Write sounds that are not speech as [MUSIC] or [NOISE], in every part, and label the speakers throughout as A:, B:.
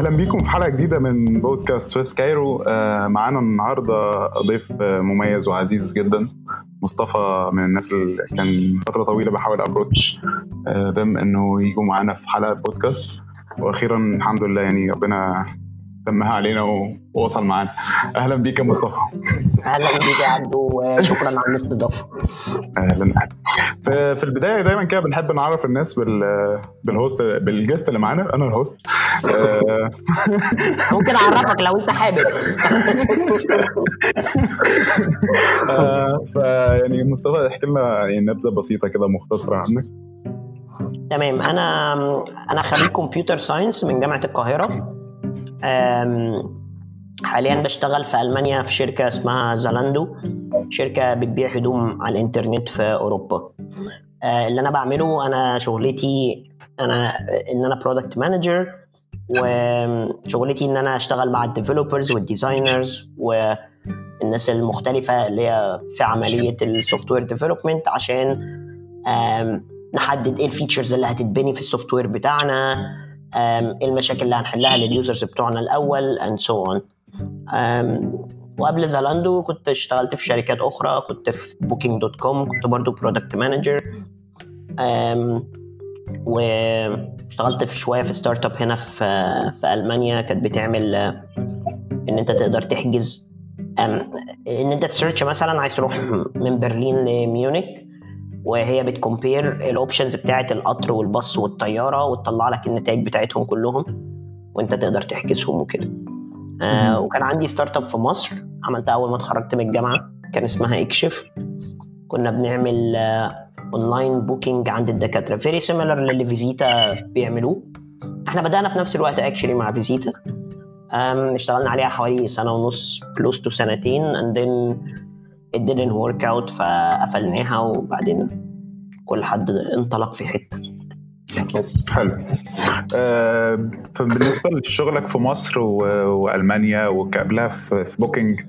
A: أهلا بيكم في حلقة جديدة من بودكاست سويس كايرو. آه، معانا النهارده ضيف آه، مميز وعزيز جدا مصطفى من الناس اللي كان فترة طويلة بحاول أ approach بم إنه يجوا معانا في حلقة بودكاست. وأخيرا الحمد لله يعني ربنا تمها علينا ووصل معانا. أهلا بيك يا مصطفى.
B: أهلا بيك يا عبدو وشكرا على الاستضافة.
A: أهلا. في, البداية دايما كده بنحب نعرف الناس بال بال host بال guest اللي معانا. أنا ال host
B: آه، ممكن أعرفك لو أنت حابب. [LAUGHS]
A: آه، فيعني مصطفى احكي لنا يعني نبذة بسيطة كده مختصرة عنك.
B: تمام. أنا أنا خريج computer science من جامعة القاهرة. حاليا بشتغل في ألمانيا في شركة اسمها زالاندو شركة بتبيع هدوم على الإنترنت في أوروبا. آه، اللي أنا بعمله أنا شغلتي أنا إن أنا product manager وشغلتي إن أنا أشتغل مع ال developers وال designers والناس المختلفة اللي هي في عملية ال software development عشان نحدد إيه ال features اللي هتتبني في ال software بتاعنا إيه المشاكل اللي هنحلها لل users بتوعنا الأول and so on وقبل زالاندو كنت اشتغلت في شركات أخرى كنت في بوكينج دوت كوم كنت برضو product manager واشتغلت في شوية في startup هنا في في ألمانيا. كانت بتعمل إن أنت تقدر تحجز. إن أنت ت search مثلا عايز تروح من برلين لميونخ وهي بت compare ال options بتاعت القطر والباص والطيارة وتطلع لك النتائج بتاعتهم كلهم وأنت تقدر تحجزهم وكده. آه وكان عندي startup في مصر. عملتها أول ما اتخرجت من الجامعة كان اسمها إكشف. كنا بنعمل اونلاين آه booking عند الدكاترة. very similar للي فيزيتا بيعملوه. إحنا بدأنا في نفس الوقت actually مع فيزيتا. اشتغلنا عليها حوالي سنة ونص close to سنتين and then it didn't work out فقفلناها وبعدين كل حد انطلق في حتة.
A: حلو. آه فبالنسبه لشغلك في مصر وألمانيا وقبلها في, في بوكينج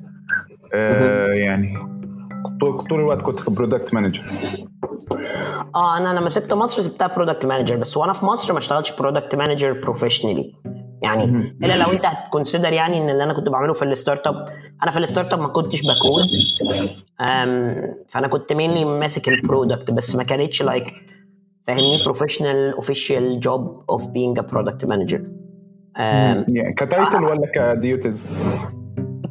A: آه يعني طول الوقت كنت برودكت مانجر
B: آه أنا لما سبت مصر سبتها product manager بس وأنا في مصر ما اشتغلتش product manager professionally يعني إلا لو أنت هت consider يعني إن اللي أنا كنت بعمله في ال startup أنا في ال startup ما كنتش بكود فأنا كنت mainly ماسك ال product بس ما كانتش like like فاهمني professional official job of being a product manager
A: ك title ولا ك
B: duties؟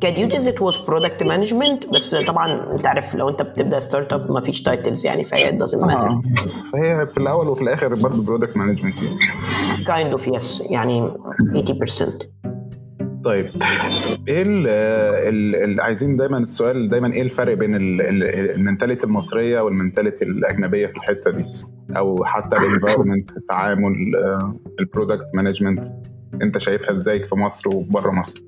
B: ك duties it was product management بس طبعا انت عارف لو انت بتبدأ startup ما فيش titles يعني فهي doesn't matter آه.
A: فهي في الأول وفي الآخر برضه product management
B: kind of yes يعني 80%
A: طيب إيه اللي عايزين دايما السؤال دايما إيه الفرق بين ال mentality المصرية وال mentality الأجنبية في الحتة دي؟ أو حتى [LAUGHS] ال environment التعامل ال product management أنت شايفها إزاي في مصر وبره مصر؟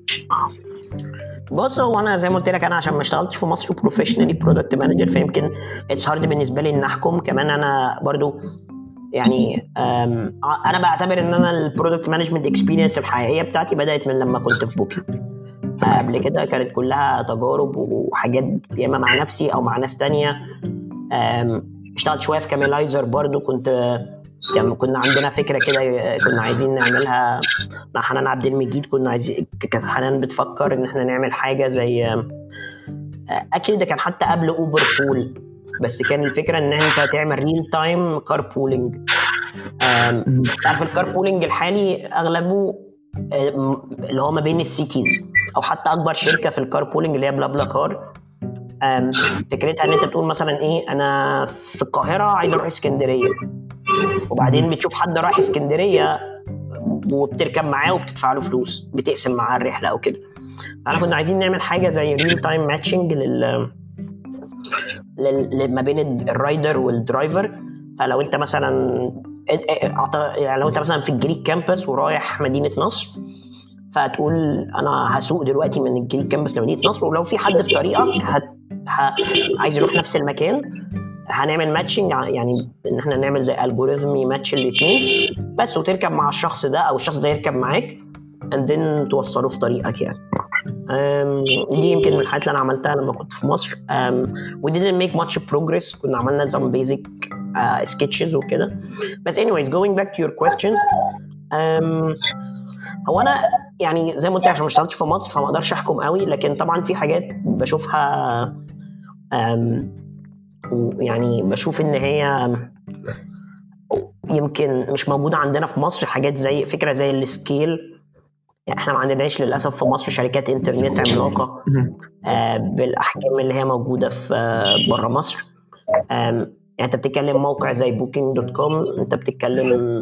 B: بص هو أنا زي ما قلت لك أنا عشان ما اشتغلتش في مصر professionally product manager فيمكن it's hard بالنسبة لي إن أحكم. كمان أنا برضو يعني أنا بعتبر إن أنا ال product management experience الحقيقية بتاعتي بدأت من لما كنت في بوكينج قبل كده كانت كلها تجارب وحاجات يا إما مع نفسي أو مع ناس تانية. اشتغلت شوية في كاميلايزر برضو كنت يعني كنا عندنا فكرة كده كنا عايزين نعملها مع حنان عبد المجيد كنا عايزين كانت حنان بتفكر إن إحنا نعمل حاجة زي أكيد ده كان حتى قبل اوبر pool بس كان الفكرة إن أنت تعمل real time car pooling تعرف ال car pooling الحالي أغلبه اللي هو ما بين ال cities أو حتى أكبر شركة في ال car pooling اللي هي بلا بلا كار [LAUGHS] فكرتها إن أنت بتقول مثلا إيه أنا في القاهرة عايز أروح اسكندرية. وبعدين بتشوف حد رايح اسكندرية وبتركب معاه وبتدفع له فلوس بتقسم معاه الرحلة أو كده. فإحنا كنا عايزين نعمل حاجة زي real time matching لل ما بين ال rider وال driver فلو أنت مثلا يعني لو أنت مثلا في الجريك كامبس ورايح مدينة نصر فهتقول أنا هسوق دلوقتي من الجريك كامبس لمدينة نصر ولو في حد في طريقك هت... ه... عايز يروح نفس المكان. هنعمل matching يعني إن إحنا نعمل زي algorithm ي match الاثنين بس وتركب مع الشخص ده أو الشخص ده يركب معاك and then توصله في طريقك يعني. دي يمكن من الحاجات اللي أنا عملتها لما كنت في مصر. we didn't make much progress. كنا عملنا some basic uh, sketches وكده. بس anyways going back to your question. um, هو أنا يعني زي ما قلت عشان ما اشتغلتش في مصر فما أقدرش احكم قوي. لكن طبعا في حاجات بشوفها يعني بشوف إن هي يمكن مش موجودة عندنا في مصر. حاجات زي فكرة زي السكيل. يعني إحنا ما عندناش للأسف في مصر شركات إنترنت عملاقة آه، بالأحجام اللي هي موجودة في بره مصر. يعني انت بتتكلم موقع زي Booking.com انت بتتكلم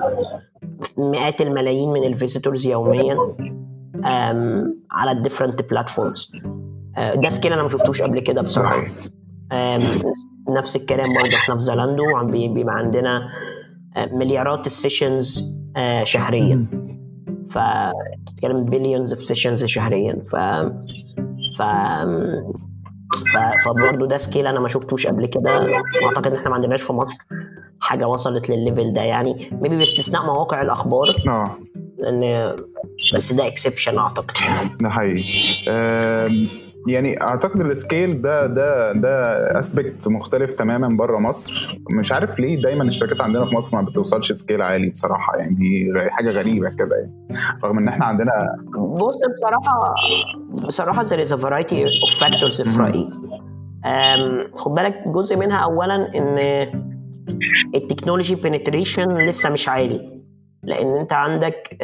B: مئات الملايين من ال visitors يوميا على ال different platforms ده scale أنا ما شفتوش قبل كده بصراحة. نفس الكلام برضه إحنا في زالاندو عم بي- بيبقى عندنا آه، مليارات ال sessions شهريا. ف بتتكلم billions of sessions شهريا. ف ف فبرضه ده scale أنا ما شفتوش قبل كده. وأعتقد إن إحنا ما عندناش في مصر حاجة وصلت للل level ده يعني. maybe باستثناء مواقع الأخبار.
A: آه.
B: لأن بس ده exception أعتقد.
A: ده حقيقي. يعني أعتقد ال scale ده ده ده aspect مختلف تماما بره مصر. مش عارف ليه دايما الشركات عندنا في مصر ما بتوصلش scale عالي بصراحة. يعني دي حاجة غريبة كده يعني. رغم إن إحنا عندنا
B: بص بصراحة بصراحة there is a variety of factors في رأيي. أم، خد بالك جزء منها أولا إن التكنولوجي penetration لسه مش عالي. لأن أنت عندك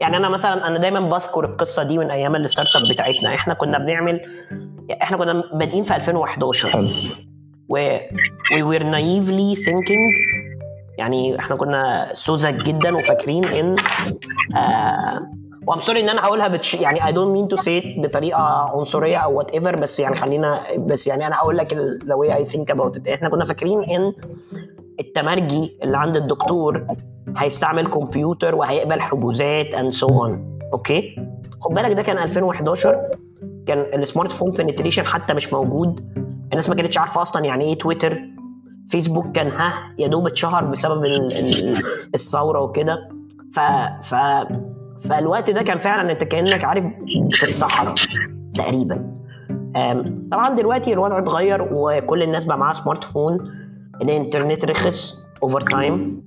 B: يعني أنا مثلا أنا دايما بذكر القصة دي من أيام ال startup بتاعتنا. إحنا كنا بنعمل إحنا كنا بادئين في 2011
A: حلو.
B: و we were naively thinking يعني إحنا كنا سوزك جدا وفاكرين إن آه و I'm sorry إن أنا هقولها بتش... يعني I don't mean to say بطريقة عنصرية أو whatever بس يعني خلينا بس يعني أنا هقول لك why I think about إحنا كنا فاكرين إن التمرجي اللي عند الدكتور هيستعمل كمبيوتر وهيقبل حجوزات and so on okay؟ خد بالك ده كان 2011 كان ال smartphone penetration حتى مش موجود. الناس ما كانتش عارفة أصلا يعني إيه تويتر فيسبوك كان ها يا دوب اتشهر بسبب ال- ال- الثورة وكده. ف ف فالوقت ده كان فعلا أنت كأنك عارف في الصحراء تقريبا. طبعا دلوقتي الوضع اتغير وكل الناس بقى معاها smartphone الإنترنت رخص over time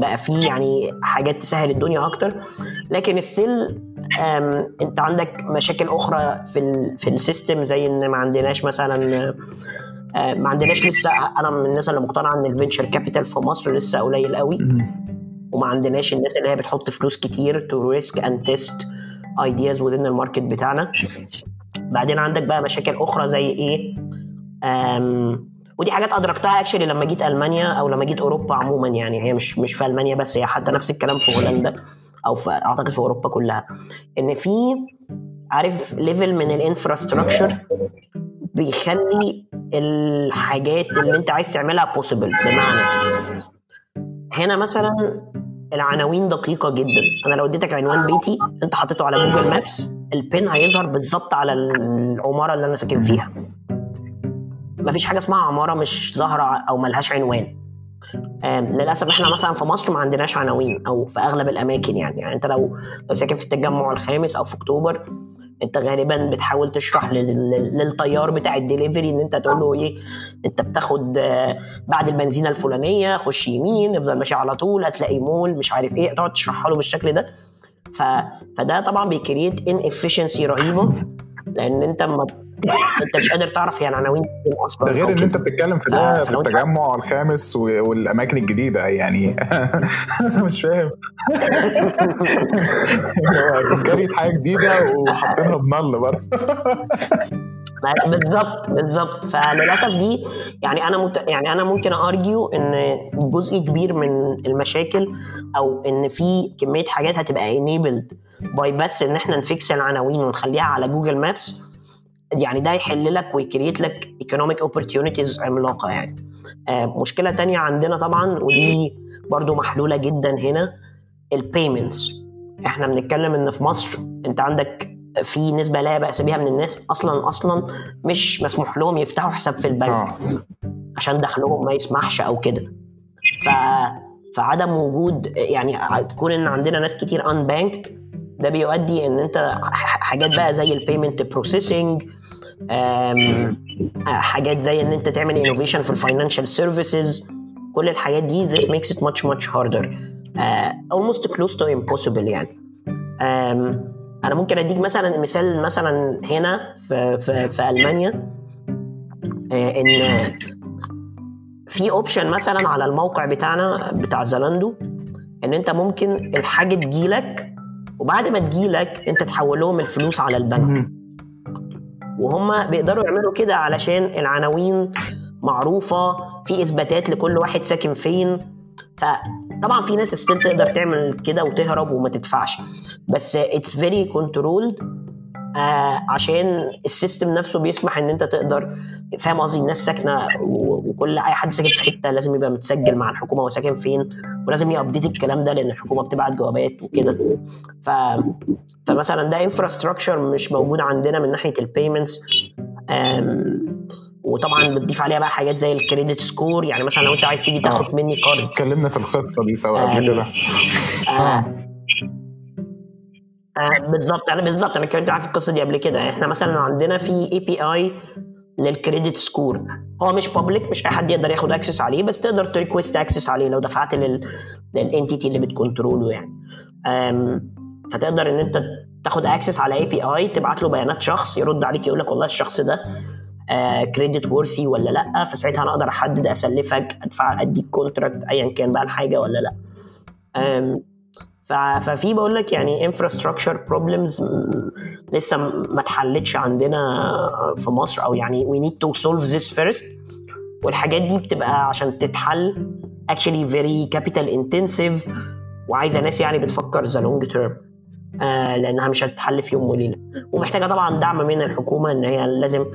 B: بقى فيه يعني حاجات تسهل الدنيا أكتر. لكن still أنت عندك مشاكل أخرى في ال في ال system زي إن ما عندناش مثلا ما عندناش لسه أنا من الناس اللي مقتنعة إن ال venture capital في مصر لسه قليل قوي. وما عندناش الناس اللي هي بتحط فلوس كتير to risk and test ideas within ال market بتاعنا. بعدين عندك بقى مشاكل أخرى زي إيه؟ أم ودي حاجات أدركتها actually لما جيت ألمانيا أو لما جيت أوروبا عموما يعني. هي مش مش في ألمانيا بس هي حتى نفس الكلام في هولندا أو في أعتقد في أوروبا كلها. إن في عارف level من ال infrastructure بيخلي الحاجات اللي أنت عايز تعملها possible بمعنى هنا مثلا العناوين دقيقة جدا. أنا لو اديتك عنوان بيتي أنت حطيته على Google Maps ال pin هيظهر بالظبط على العمارة اللي أنا ساكن فيها. مفيش حاجة اسمها عمارة مش ظاهرة أو ملهاش عنوان. للأسف إحنا مثلا في مصر ما عندناش عناوين أو في أغلب الأماكن يعني. يعني أنت لو لو ساكن في التجمع الخامس أو في أكتوبر انت غالبا بتحاول تشرح لل- لل- للطيار بتاع الدليفري ان انت تقول له إيه انت بتاخد آه، بعد البنزينة الفلانية خش يمين افضل ماشي على طول هتلاقي مول مش عارف إيه تقعد تشرحها له بالشكل ده. ف... فده طبعا بي create inefficiency رهيبة لأن انت ما انت مش قادر تعرف هي العناوين أصلا.
A: ده غير
B: إن.
A: أنت بتتكلم في
B: آه،
A: ده في
B: flow أنت-
A: التجمع الخامس والأماكن الجديدة يعني. [LAUGHS] مش فاهم. [LAUGHS] هو create حاجة جديدة وحاطينها بنل برضه.
B: بالظبط بالظبط. فللأسف دي يعني أنا مت... يعني أنا ممكن argue إن جزء كبير من المشاكل أو إن في كمية حاجات هتبقى enabled by بس إن إحنا ن fix العناوين ونخليها على Google Maps يعني ده يحل لك وي create لك economic opportunities عملاقة يعني. آه مشكلة تانية عندنا طبعا ودي برضو محلولة جدا هنا ال payments إحنا بنتكلم إن في مصر أنت عندك في نسبة لا بأس بها من الناس أصلا أصلا مش مسموح لهم يفتحوا حساب في البنك
A: آه.
B: عشان دخلهم ما يسمحش أو كده. ف فعدم وجود يعني كون إن عندنا ناس كتير unbanked ده بيؤدي إن أنت حاجات بقى زي ال payment processing حاجات زي إن أنت تعمل innovation في ال financial services كل الحاجات دي this makes it much much harder. uh, almost close to impossible يعني. أنا ممكن أديك مثلا مثال مثلا هنا في في, في ألمانيا. آه، إن في option مثلا على الموقع بتاعنا بتاع زالاندو إن أنت ممكن الحاجة تجيلك وبعد ما تجيلك انت تحول لهم الفلوس على البنك. وهم بيقدروا يعملوا كده علشان العناوين معروفة في إثباتات لكل واحد ساكن فين. فطبعا في ناس still تقدر تعمل كده وتهرب وما تدفعش. بس it's very controlled عشان ال system نفسه بيسمح إن أنت تقدر فاهم قصدي؟ الناس ساكنة وكل أي حد ساكن في حتة لازم يبقى متسجل مع الحكومة هو ساكن فين ولازم ي update الكلام ده لأن الحكومة بتبعت جوابات وكده. ف... فمثلا ده infrastructure مش موجود عندنا من ناحية ال payments وطبعا بتضيف عليها بقى حاجات زي ال credit score يعني مثلا لو أنت عايز تيجي تاخد آه. money card
A: اتكلمنا في القصة دي سوا قبل كده.
B: آه بالظبط أنا بالظبط أنا اتكلمت في القصة دي قبل كده. إحنا مثلا عندنا في API لل credit score هو مش public مش أي حد يقدر ياخد access عليه بس تقدر ت request access عليه لو دفعت لل لل entity اللي بت control ه يعني. فتقدر إن أنت تاخد access على API تبعت له بيانات شخص يرد عليك يقول لك والله الشخص ده credit آه، worthy ولا لأ؟ فساعتها أنا أقدر أحدد أسلفك أدفع أديك contract ايا كان بقى الحاجة ولا لأ. ففي بقول لك يعني infrastructure problems لسه ما اتحلتش عندنا في مصر أو يعني we need to solve this first والحاجات دي بتبقى عشان تتحل actually very capital intensive وعايزة ناس يعني بتفكر the long term لأنها مش هتتحل في يوم وليلة. ومحتاجة طبعا دعم من الحكومة إن هي لازم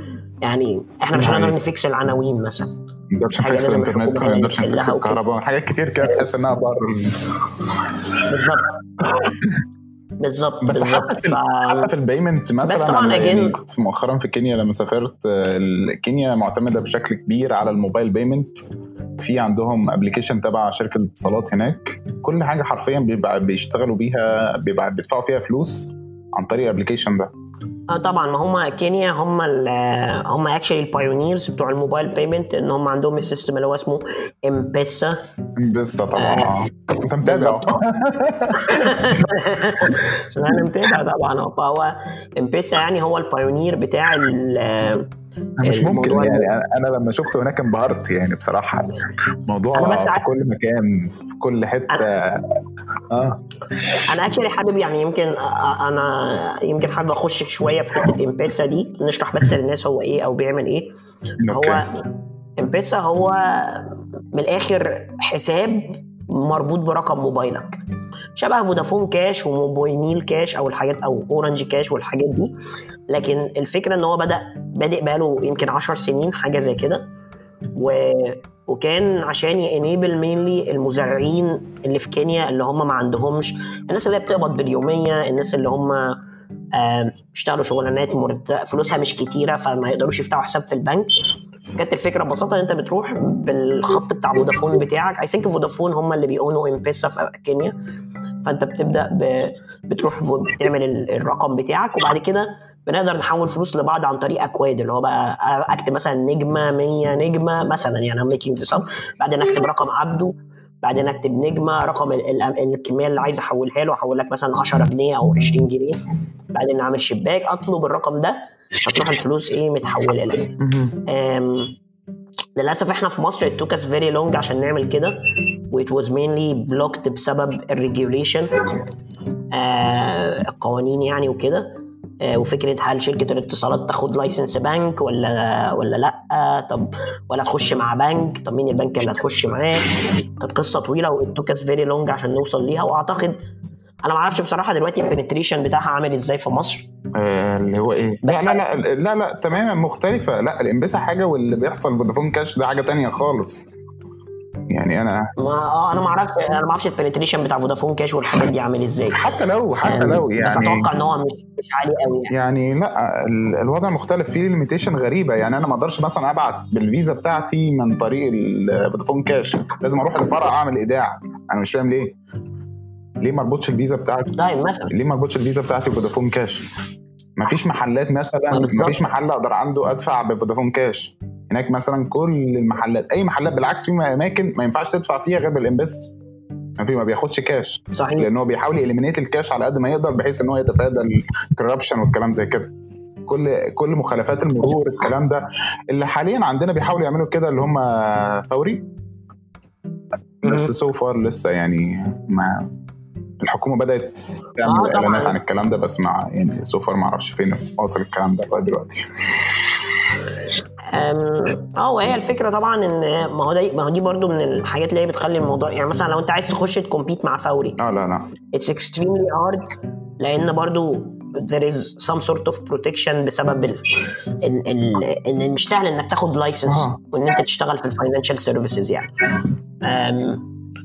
B: يعني إحنا مش هنقدر ن fix العناوين مثلا.
A: نقدرش ن fix الإنترنت ما نقدرش ن fix الكهرباء. حاجات كتير كده تحس إنها بره
B: بالظبط. بالظبط
A: بس حتى في حتى في ال payment مثلا يعني كنت مؤخرا في كينيا لما سافرت كينيا معتمدة بشكل كبير على ال mobile payment في عندهم application تبع شركة الاتصالات هناك. كل حاجة حرفيا بيبقى بيشتغلوا بيها بيبقى بيدفعوا فيها فلوس عن طريق ال application ده.
B: آه طبعا ما هم كينيا هم هم actually ال pioneers بتوع ال mobile payment إن هم عندهم ال system اللي هو اسمه M-Pesa
A: M-Pesa طبعا. آه. أنت متابع؟ [LAUGHS]
B: أنا متابع طبعا فهو M-Pesa يعني هو ال pioneer بتاع
A: مش ممكن يعني أنا لما شفته هناك انبهرت يعني بصراحة. الموضوع في كل مكان في كل حتة. أنا... آه.
B: أنا actually حابب يعني يمكن أنا يمكن حابب أخش شوية في حتة M-Pesa دي نشرح بس للناس هو إيه أو بيعمل إيه. هو M-Pesa هو من الآخر حساب مربوط برقم موبايلك. شبه فودافون كاش وموباينيل كاش أو الحاجات أو أورنج كاش والحاجات دي. لكن الفكرة إن هو بدأ بادئ بقاله يمكن 10 سنين حاجة زي كده. و... وكان عشان ي enable mainly المزارعين اللي في كينيا اللي هم ما عندهمش الناس اللي بتقبض باليومية الناس اللي هم بيشتغلوا شغلانات مرتب فلوسها مش كتيرة فما يقدروش يفتحوا حساب في البنك. كانت الفكرة ببساطة إن أنت بتروح بالخط بتاع فودافون بتاعك I think فودافون هم اللي بي own وا M-Pesa في كينيا. فأنت بتبدأ ب... بتروح بتعمل الرقم بتاعك وبعد كده بنقدر نحول فلوس لبعض عن طريق أكواد اللي هو بقى أكتب مثلا نجمة 100 نجمة مثلا يعني making this بعدين أكتب رقم عبده. بعدين أكتب نجمة رقم الكمية اللي عايز أحولها له. أحول لك مثلا 10 جنيه أو 20 جنيه. بعدين أعمل شباك. أطلب الرقم ده. فتروح الفلوس إيه؟ متحوله لك للأسف إحنا في مصر it took us very long عشان نعمل كده. و it was mainly blocked بسبب ال regulation آه القوانين يعني وكده. وفكرة هل شركة الاتصالات تاخد license بنك ولا ولا لأ؟ طب ولا تخش مع بنك طب مين البنك اللي هتخش معاه؟ كانت قصة طويلة و it took us very long عشان نوصل ليها وأعتقد أنا ما أعرفش بصراحة دلوقتي ال penetration بتاعها عامل إزاي في مصر.
A: آه اللي هو إيه؟ لا لا لا لا لا تماما مختلفة. لا ال M-Pesa حاجة واللي بيحصل فودافون كاش ده حاجة تانية خالص. يعني أنا
B: ما آه أنا ما أعرفش أنا ما أعرفش ال penetration بتاع فودافون كاش والحاجات دي عامل إزاي.
A: حتى لو حتى لو يعني
B: بس أتوقع إن هو مش مش عالي قوي
A: يعني. يعني لا الوضع مختلف فيه limitation غريبة. يعني أنا ما أقدرش مثلا أبعت بالفيزا بتاعتي من طريق الفودافون كاش لازم أروح الفرع أعمل إيداع. أنا مش فاهم ليه. ليه ما أربطش الفيزا بتاعتي؟
B: طيب مثلا.
A: ليه ما أربطش الفيزا بتاعتي بفودافون كاش ما فيش محلات مثلا ما فيش محل أقدر عنده أدفع بفودافون كاش. هناك مثلا كل المحلات أي محلات بالعكس في أماكن ما ينفعش تدفع فيها غير بال M-Pesa يعني ما بياخدش كاش.
B: صحيح.
A: لأن هو بيحاول ي eliminate الكاش على قد ما يقدر بحيث إن هو يتفادى ال corruption والكلام زي كده. كل كل مخالفات المرور الكلام ده. اللي حاليا عندنا بيحاولوا يعملوا كده اللي هم فوري. بس so far لسه يعني ما الحكومة بدأت تعمل
B: آه،.
A: إعلانات عن الكلام ده بس مع يعني so far ما أعرفش فين واصل الكلام ده لغاية دلوقتي
B: آه وهي الفكرة طبعا إن ما هو ده ما هو دي برضو من الحاجات اللي هي بتخلي الموضوع يعني مثلا لو أنت عايز تخش ت compete مع فوري
A: آه لا لا
B: it's extremely hard لأن برضو there is some sort of protection بسبب ال ال ال إن مش سهل إنك تاخد license
A: آه.
B: وإن أنت تشتغل في ال financial services يعني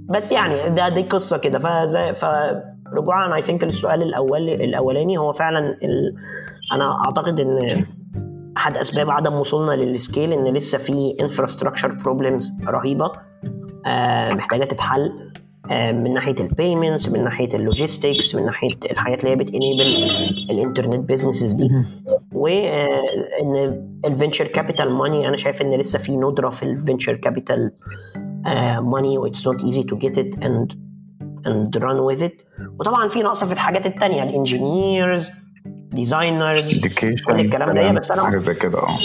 B: بس يعني ده دي قصة كده. فزي فرجوعا I think للسؤال الأول الأولاني هو فعلا ال أنا أعتقد إن أحد أسباب عدم وصولنا لل scale إن لسه في infrastructure problems رهيبة آه، محتاجة تتحل. من ناحية ال payment س من ناحية ال logistics من ناحية الحاجات اللي هي بت enable ال internet businesses دي. وان ال venture capital money أنا شايف إن لسه في ندرة في ال venture capital money what's not easy to get it and and run with it وطبعا في نقص في الحاجات التانية ال engineers
A: designers
B: كل الكلام ده، بس
A: حاجة زي كده آه.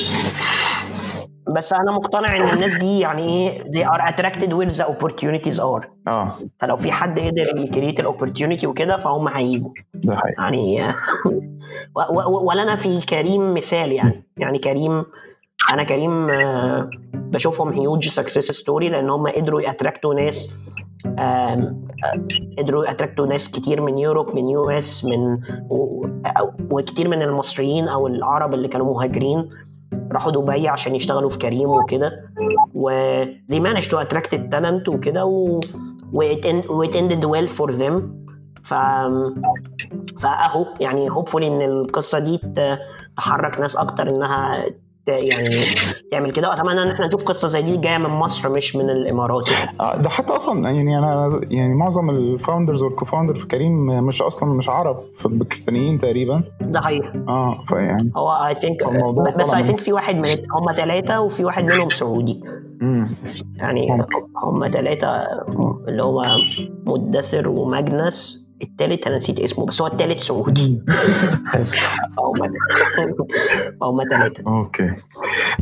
B: بس أنا مقتنع إن الناس دي يعني إيه they are attracted where the opportunities are.
A: آه.
B: فلو في حد قدر ي create ال opportunity وكده فهم هيجوا.
A: ده حقيقي.
B: يعني [LAUGHS] ولا أنا في كريم مثال يعني. يعني كريم أنا كريم آه، بشوفهم huge success story لأن هم قدروا ياتراكتوا ناس قدروا ياتراكتوا ناس كتير من يوروب من US من وكتير من المصريين أو العرب اللي كانوا مهاجرين. راحوا دبي عشان يشتغلوا في كريم وكده. و they managed to attract ال talent وكده و و it ended well for them. ف فاهو يعني hopefully إن القصة دي تحرك ناس أكتر إنها يعني تعمل كده. واتمنى ان إحنا نشوف قصة زي دي جاية من مصر مش من الإمارات يعني.
A: آه، ده حتى أصلا يعني أنا يعني معظم ال founders وال co-founder في كريم مش أصلا مش عرب في باكستانيين تقريبا.
B: ده حقيقي.
A: آه فيعني
B: هو I
A: think
B: بس I think في واحد من هم ثلاثة وفي واحد منهم سعودي. يعني. هم ثلاثة اللي هو مدثر وماجنس التالت أنا نسيت اسمه بس هو التالت سعودي. [LAUGHS] فهم ثلاثة [LAUGHS]
A: okay.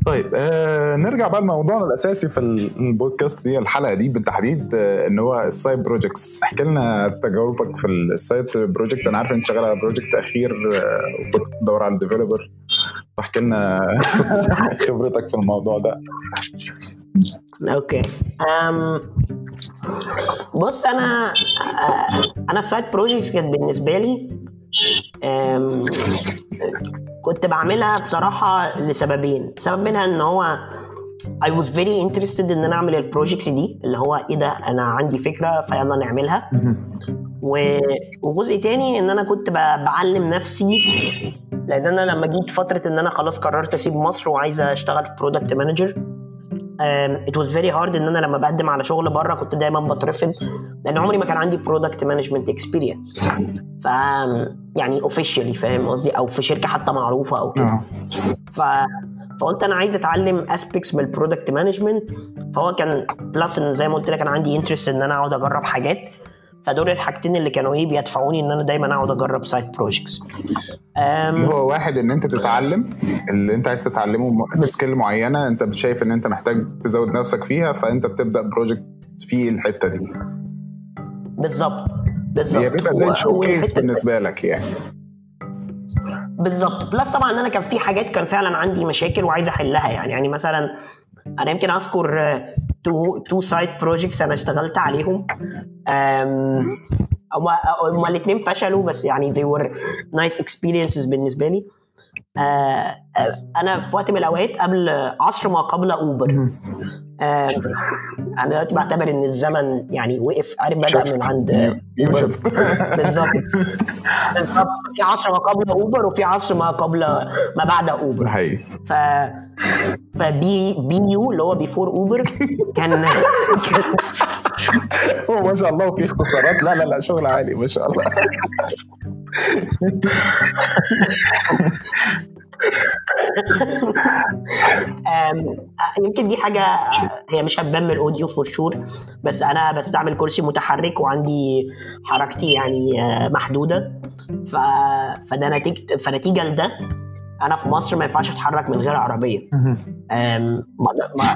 A: طيب آه نرجع بقى لموضوعنا الأساسي في البودكاست دي الحلقة دي بالتحديد آه إن هو ال side projects احكي لنا تجاربك في ال side projects أنا عارف أنت شغال على project أخير آه وكنت بتدور على ال developer فاحكي لنا [LAUGHS] خبرتك في الموضوع ده.
B: okay أم بص أنا أنا ال side projects كانت بالنسبة لي كنت بعملها بصراحة لسببين. سبب منها إن هو I was very interested إن أنا أعمل ال projects دي اللي هو إيه ده أنا عندي فكرة فيلا نعملها. وجزء تاني إن أنا كنت بعلم نفسي لأن أنا لما جيت فترة إن أنا خلاص قررت أسيب مصر وعايز أشتغل product manager it was very hard إن أنا لما بقدم على شغل بره كنت دايما بترفض لأن عمري ما كان عندي product management experience ف يعني officially فاهم قصدي؟ أو في شركة حتى معروفة أو كده.
A: آه.
B: ف... فقلت أنا عايز أتعلم aspects من ال product management فهو كان plus إن زي ما قلت لك أنا عندي interest إن أنا أقعد أجرب حاجات. فدول الحاجتين اللي كانوا إيه بيدفعوني إن أنا دايما أقعد أجرب side
A: projects هو واحد إن أنت تتعلم اللي أنت عايز تتعلمه skill معينة أنت شايف إن أنت محتاج تزود نفسك فيها فأنت بتبدأ project في الحتة دي.
B: بالظبط بالظبط.
A: هي بيبقى زي ال
B: showcase
A: بالنسبة لك يعني.
B: بالظبط. Plus طبعا إن أنا كان في حاجات كان فعلا عندي مشاكل وعايز أحلها يعني. يعني مثلا أنا يمكن أذكر two two side projects أنا اشتغلت عليهم. هما الاثنين فشلوا بس يعني they were nice experiences بالنسبة لي. آه، أنا في وقت من الأوقات قبل عصر ما قبل أوبر. آه، أنا دلوقتي بعتبر إن الزمن يعني وقف عارف بدا من عند بالظبط [LAUGHS] بالظبط. في عصر ما قبل أوبر وفي عصر ما قبل ما بعد أوبر.
A: حقيقي.
B: ف ف B B U اللي هو before أوبر كان [LAUGHS] [LAUGHS]
A: هو ما شاء الله في اختصارات. لا لا لا شغل عالي ما شاء الله.
B: يمكن دي حاجة هي مش هتبان من الأوديو فور شور بس أنا بستعمل كرسي متحرك وعندي حركتي يعني آه، محدودة. ف... فده نتيجه فنتيجة لده أنا في مصر ما ينفعش أتحرك من غير عربية. ما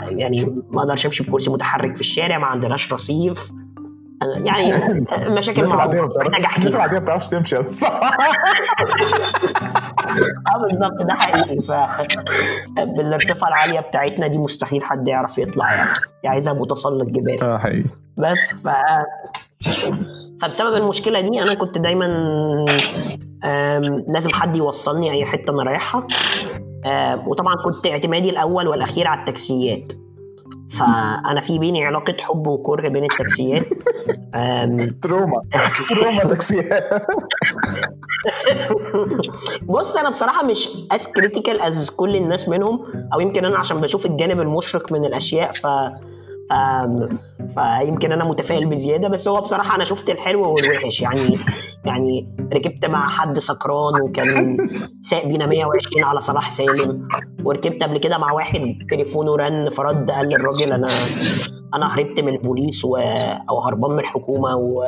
B: يعني ما أقدرش أمشي بكرسي متحرك في الشارع ما عندناش رصيف. أه، [LAUGHS] يعني مشاكل
A: الناس
B: العادية
A: الناس العادية ما بتعرفش تمشي. [LAUGHS] يا مصطفى
B: آه بالظبط ده حقيقي. ف بالارتفاع العالية بتاعتنا دي مستحيل حد يعرف يطلع يعني. دي عايزه متسلق جبال.
A: آه حقيقي.
B: بس ف فبسبب المشكلة دي أنا كنت دايما لازم حد يوصلني أي حتة أنا رايحها. وطبعا كنت اعتمادي الأول والأخير على التاكسيات. فأنا في بيني علاقة حب وكره بين التاكسيات.
A: تروما. تروما تاكسيات. [LAUGHS]
B: بص أنا بصراحة مش از كريتيكال از كل الناس منهم أو يمكن أنا عشان بشوف الجانب المشرق من الأشياء ف ف... فيمكن أنا متفائل بزيادة بس هو بصراحة أنا شفت الحلو والوحش. يعني يعني ركبت مع حد سكران وكان ساق بينا 120 على صلاح سالم. وركبت قبل كده مع واحد تليفونه رن فرد قال للراجل أنا أنا هربت من البوليس و... أو هربان من الحكومة و...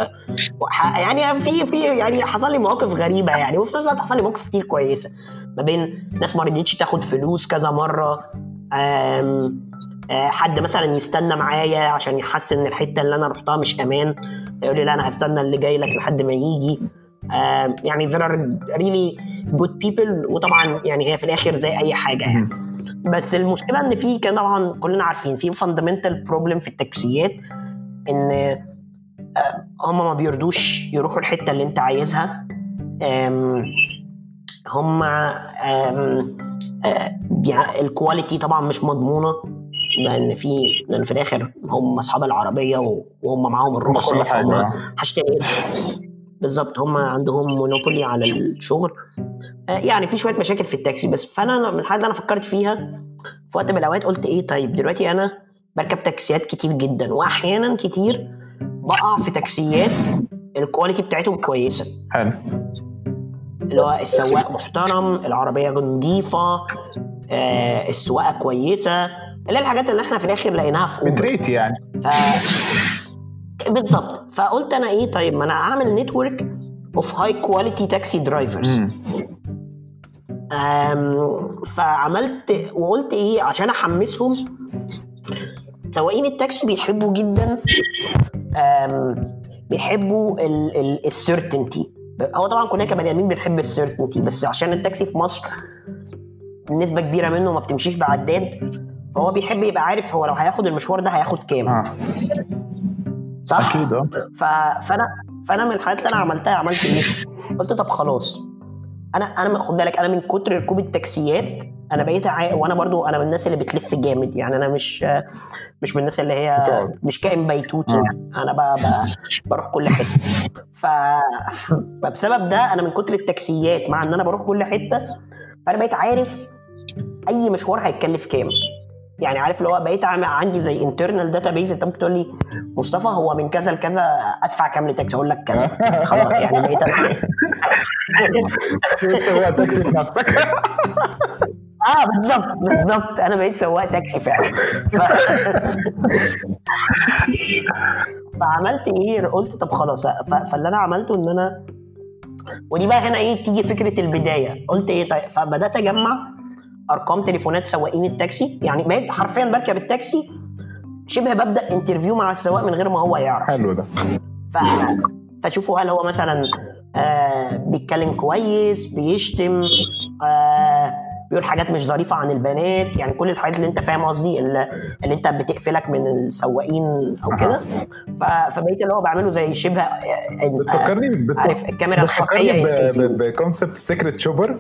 B: وح... يعني في في يعني حصل لي مواقف غريبة يعني وفي نفس الوقت حصل لي مواقف كتير كويسة. ما بين ناس ما رضيتش تاخد فلوس كذا مرة آم... آه، حد مثلا يستنى معايا عشان يحس ان الحتة اللي أنا رحتها مش أمان يقول لي لا أنا هستنى اللي جاي لك لحد ما يجي. يعني there are really good people وطبعا يعني هي في الآخر زي أي حاجة يعني بس المشكلة إن في كان طبعا كلنا عارفين في fundamental problem في التاكسيات إن هم ما بيرضوش يروحوا الحتة اللي أنت عايزها هم ال quality طبعا مش مضمونة لأن في لأن في الآخر هم أصحاب العربية وهم معاهم الرخصه
A: كل حاجة.
B: هشتري؟ بالظبط هم عندهم monopoly على الشغل. آه، يعني في شوية مشاكل في التاكسي بس فأنا من الحاجات اللي أنا فكرت فيها في وقت من الأوقات قلت إيه طيب دلوقتي أنا بركب تاكسيات كتير جدا واحيانا كتير بقع في تاكسيات ال quality بتاعتهم كويسة.
A: حلو.
B: اللي هو السواق محترم العربية نظيفة آه السواقة كويسة اللي هي الحاجات اللي إحنا في الآخر لقيناها في اوبر
A: يعني.
B: ف... بالظبط. فقلت أنا إيه طيب ما أنا أعمل network of high quality taxi
A: drivers.
B: فعملت وقلت إيه عشان أحمسهم. سواقين التاكسي بيحبوا جدا بيحبوا ال certainty هو طبعا كلنا كبني آدمين بنحب ال certainty بس عشان التاكسي في مصر نسبة كبيرة منه ما بتمشيش بعداد فهو بيحب يبقى عارف هو لو هياخد المشوار ده هياخد كام.
A: آه.
B: صح؟
A: أكيد آه
B: ف... فانا فأنا من الحاجات اللي أنا عملتها عملت إيه؟ قلت طب خلاص أنا أنا خد بالك أنا من كتر ركوب التاكسيات أنا بقيت عا... وأنا برضو أنا من الناس اللي بتلف جامد يعني أنا مش مش من الناس اللي هي. مش كائن بيتوتي. أنا ب... ب... بروح كل حتة [LAUGHS] ف... فبسبب ده أنا من كتر التاكسيات مع إن أنا بروح كل حتة فأنا بقيت عارف أي مشوار هيتكلف كام يعني عارف اللي هو بقيت عندي زي internal database انت ممكن تقول لي مصطفى هو من كذا لكذا ادفع كام لتاكسي؟ أقول لك كذا. [LAUGHS] خلاص يعني بقيت [LAUGHS]
A: سواق تاكسي في نفسك. [LAUGHS]
B: آه بالظبط بالظبط أنا بقيت سواق تاكسي فعلا. ف... فعملت إيه؟ قلت طب خلاص ف... فاللي أنا عملته إن أنا ودي بقى هنا إيه تيجي فكرة البداية. قلت إيه طيب؟ فبدأت أجمع أرقام تليفونات سواقين التاكسي. يعني بقيت حرفيا بركب التاكسي شبه ببدأ interview مع السواق من غير ما هو يعرف.
A: حلو ده.
B: ف... فشوفوا هل هو مثلا آه بيتكلم كويس بيشتم آه بيقول حاجات مش ظريفة عن البنات يعني كل الحاجات اللي انت فاهم قصدي اللي, اللي انت بتقفلك من السواقين أو كده. فبقيت اللي هو بعمله زي شبه آه، آه،
A: بتفكرني بت-
B: عارف الكاميرا
A: بتفكرني ب concept secret shopper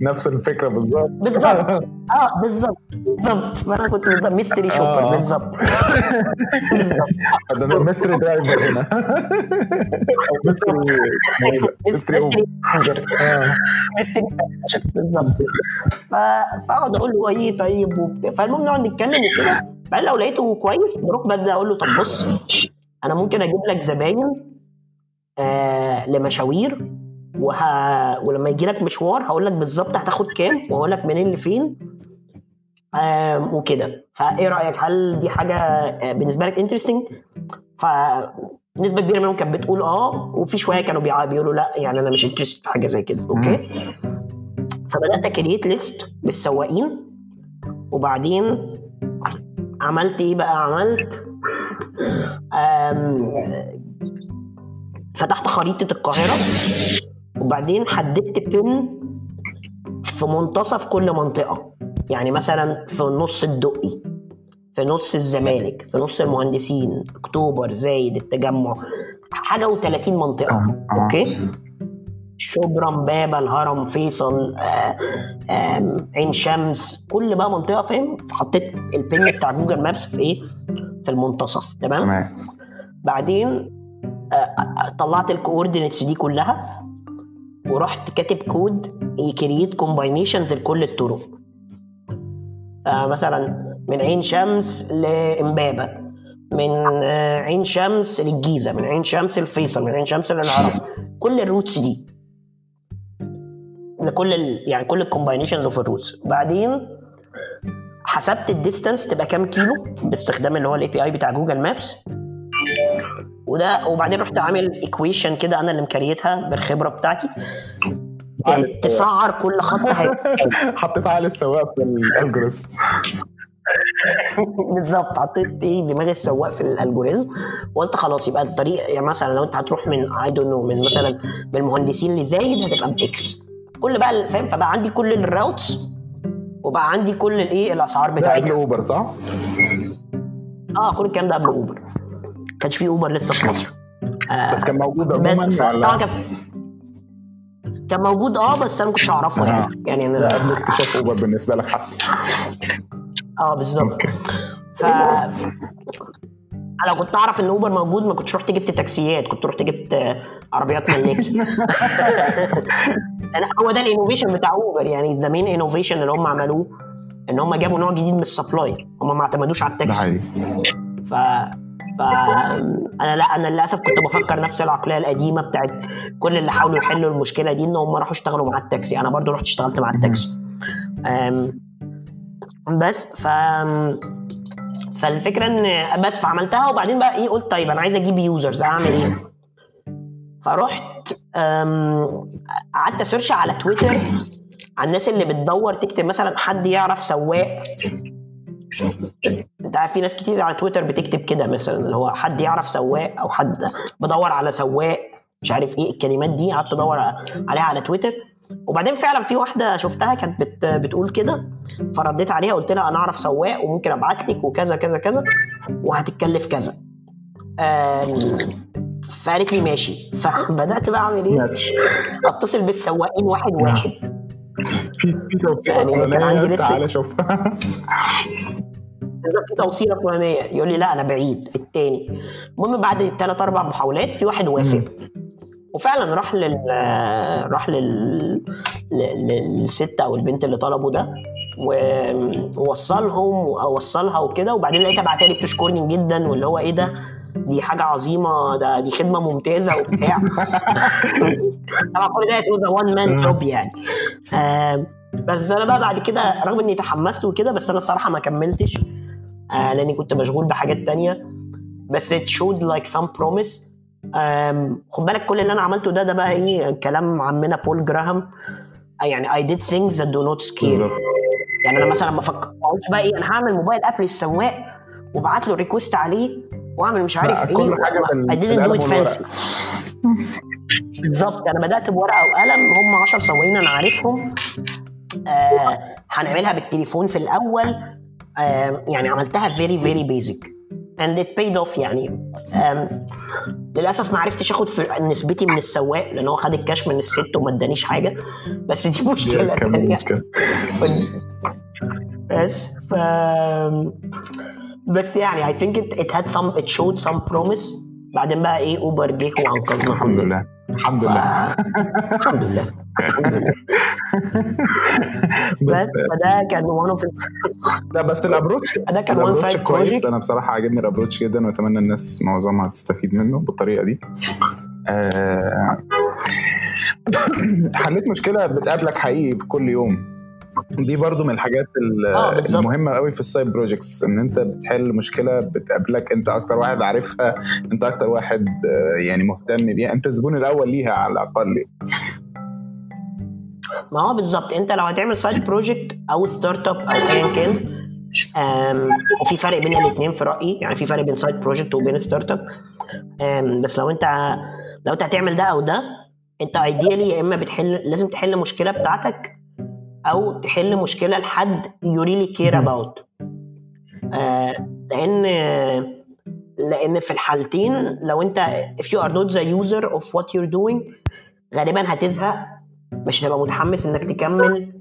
A: نفس الفكرة بالظبط.
B: بالظبط. [LAUGHS] آه بالظبط. بالظبط. فأنا كنت بالظبط mystery shopper
A: آه.
B: بالظبط. [LAUGHS] [LAUGHS] بالظبط.
A: ميستري درايفر هنا
B: mystery mystery بالظبط. ف- فاقعد أقول له إيه طيب وبتاع. فالمهم نقعد نتكلم وكده. بعدين لو لقيته كويس بروح ببدا أقول له طب بص أنا ممكن أجيب لك زباين آه لمشاوير وه... ولما يجي لك مشوار هقول لك بالظبط هتاخد كام وهقول لك منين لفين آم، وكده. فايه رأيك؟ هل دي حاجة آه، بالنسبة لك interesting فنسبه كبيرة منهم كانت بتقول آه وفي شوية كانوا بيقولوا لأ يعني أنا مش interested في حاجة زي كده. okay؟ فبدأت ا create list بالسواقين وبعدين عملت إيه بقى؟ عملت فتحت خريطة القاهرة وبعدين حددت بن في منتصف كل منطقة. يعني مثلا في نص الدقي في نص الزمالك في نص المهندسين أكتوبر زايد التجمع حاجة و30 منطقة.
A: آه، آه.
B: أوكي؟ شبرا امبابه الهرم فيصل آه، عين شمس. كل بقى منطقة فاهم؟ حطيت ال pin بتاع جوجل Maps في إيه؟ في المنتصف تمام؟
A: تمام.
B: بعدين آه، آه، طلعت ال coordinates دي كلها ورحت كاتب كود ي create combinations لكل الطرق. مثلا من عين شمس لإمبابة من عين شمس للجيزة من عين شمس لفيصل من عين شمس للهرم كل ال routes دي. لكل ال... يعني كل ال combinations of ال routes بعدين حسبت ال distance تبقى كام كيلو باستخدام اللي هو ال API بتاع جوجل Maps وده وبعدين رحت عامل equation كده أنا اللي مكريتها بالخبرة بتاعتي.
A: عارف.
B: تسعر كل خط [LAUGHS]
A: حطيت على السواق في ال algorithm [LAUGHS]
B: بالظبط حطيت إيه دماغ السواق في ال algorithm وقلت خلاص يبقى الطريق يعني مثلا لو أنت هتروح من I don't know من مثلا من المهندسين لزايد هتبقى ب X كل بقى فاهم؟ فبقى عندي كل ال routes وبقى عندي كل الايه الأسعار
A: ده قبل
B: بتاعتها.
A: أوبر صح؟
B: آه كل الكلام ده قبل أوبر. كانش في أوبر لسه في مصر. آه
A: بس كان موجود عموما ولا؟
B: كان كان موجود آه بس أنا ما كنتش أعرفه
A: آه.
B: يعني يعني أنا
A: قبل اكتشاف أوبر بالنسبة لك حتى.
B: آه بالظبط. ف أنا لو كنت أعرف إن أوبر موجود ما كنتش رحت جبت تاكسيات كنت رحت جبت عربيات ملاكي [LAUGHS] هو ده ال innovation بتاع أوبر يعني the main innovation اللي هم عملوه إن هم جابوا نوع جديد من ال supply. هم ما اعتمدوش على التاكسي. ف ف أنا لا أنا للأسف كنت بفكر نفس العقلية القديمة بتاعت كل اللي حاولوا يحلوا المشكلة دي إن هم راحوا اشتغلوا مع التاكسي. أنا برضو رحت اشتغلت مع التاكسي. بس ف فالفكرة إن بس فعملتها وبعدين بقى إيه قلت طيب أنا عايز أجيب users أعمل إيه؟ فرحت قعدت ا search على تويتر على الناس اللي بتدور تكتب مثلا حد يعرف سواق. أنت عارف في ناس كتير على تويتر بتكتب كده مثلا اللي هو حد يعرف سواق أو حد بدور على سواق مش عارف إيه الكلمات دي قعدت أدور عليها على تويتر وبعدين فعلا في واحدة شفتها كانت بت بتقول كده فرديت عليها قلت لها أنا أعرف سواق وممكن أبعت لك وكذا كذا كذا وهتتكلف كذا. فقالت لي ماشي. [LAUGHS] فبدأت بقى أعمل
A: إيه؟
B: أتصل بالسواقين واحد واحد.
A: في في توصيلة
B: يعني فلانية؟
A: تعالى شوفها [LAUGHS]
B: في توصيلة فلانية. يقول لي لا أنا بعيد. التاني. المهم بعد ثلاث أربع محاولات في واحد وافق. وفعلا راح لل راح لل للست أو البنت اللي طلبوا ده ووصلهم ووصلها وكده وبعدين لقيتها بعتلي بتشكرني جدا واللي هو إيه ده؟ دي حاجة عظيمة ده دي خدمة ممتازة وبتاع. طبعا كل ده was a one man job يعني. آه بس أنا بقى بعد كده رغم إني تحمست وكده بس أنا الصراحة ما كملتش آه لأني كنت مشغول بحاجات تانية. بس it showed like some promise. خد بالك كل اللي أنا عملته ده ده بقى إيه كلام عمنا بول جراهام. آه، يعني I did things that do not scale
A: بالظبط.
B: يعني أنا مثلا ما فكر ما قلتش بقى إيه أنا هعمل mobile app للسواق وابعت له request عليه وأعمل مش عارف إيه
A: كل
B: حاجة do
A: بالقلم
B: it
A: والورق.
B: fancy. بالظبط. أنا بدأت بورقة وقلم هم 10 سواقين أنا عارفهم. آه هنعملها بالتليفون في الأول. آه يعني عملتها very very basic. And it paid off يعني. للأسف ما عرفتش آخد في نسبتي من السواق لأن هو خد الكاش من الست وما ادانيش حاجة. بس دي
A: مشكلة.
B: مشكله [LAUGHS] بس ف بس يعني think it, it had some it showed some promise. بعدين بقى إيه اوبر جه وأنقذنا.
A: الحمد. لله. الحمد لله. [LAUGHS]
B: الحمد لله. [LAUGHS] بس فده كان one of
A: لا بس ال approach
B: ده كان
A: ال
B: approach
A: كويس. أنا بصراحة عاجبني ال approach جدا وأتمنى الناس معظمها تستفيد منه بالطريقة دي. آه [CLEARS THROAT] حليت مشكلة بتقابلك حقيقي في كل يوم. دي برضو من الحاجات
B: آه،.
A: المهمة قوي في ال side projects إن أنت بتحل مشكلة بتقابلك. أنت أكتر واحد عارفها أنت أكتر واحد آه، يعني مهتم بيها. أنت الزبون الأول ليها على الأقل.
B: ما هو بالظبط انت لو هتعمل side project أو startup أو ايا كان وفي فرق بين الاثنين في رأيي يعني في فرق بين side project وبين startup بس لو انت لو انت هتعمل ده أو ده انت ideally يا إما بتحل لازم تحل مشكلة بتاعتك أو تحل مشكلة لحد care
A: مهم.
B: about آه، لأن لأن في الحالتين لو انت if you are not the user of what you're doing غالبا هتزهق مش هتبقى متحمس إنك تكمل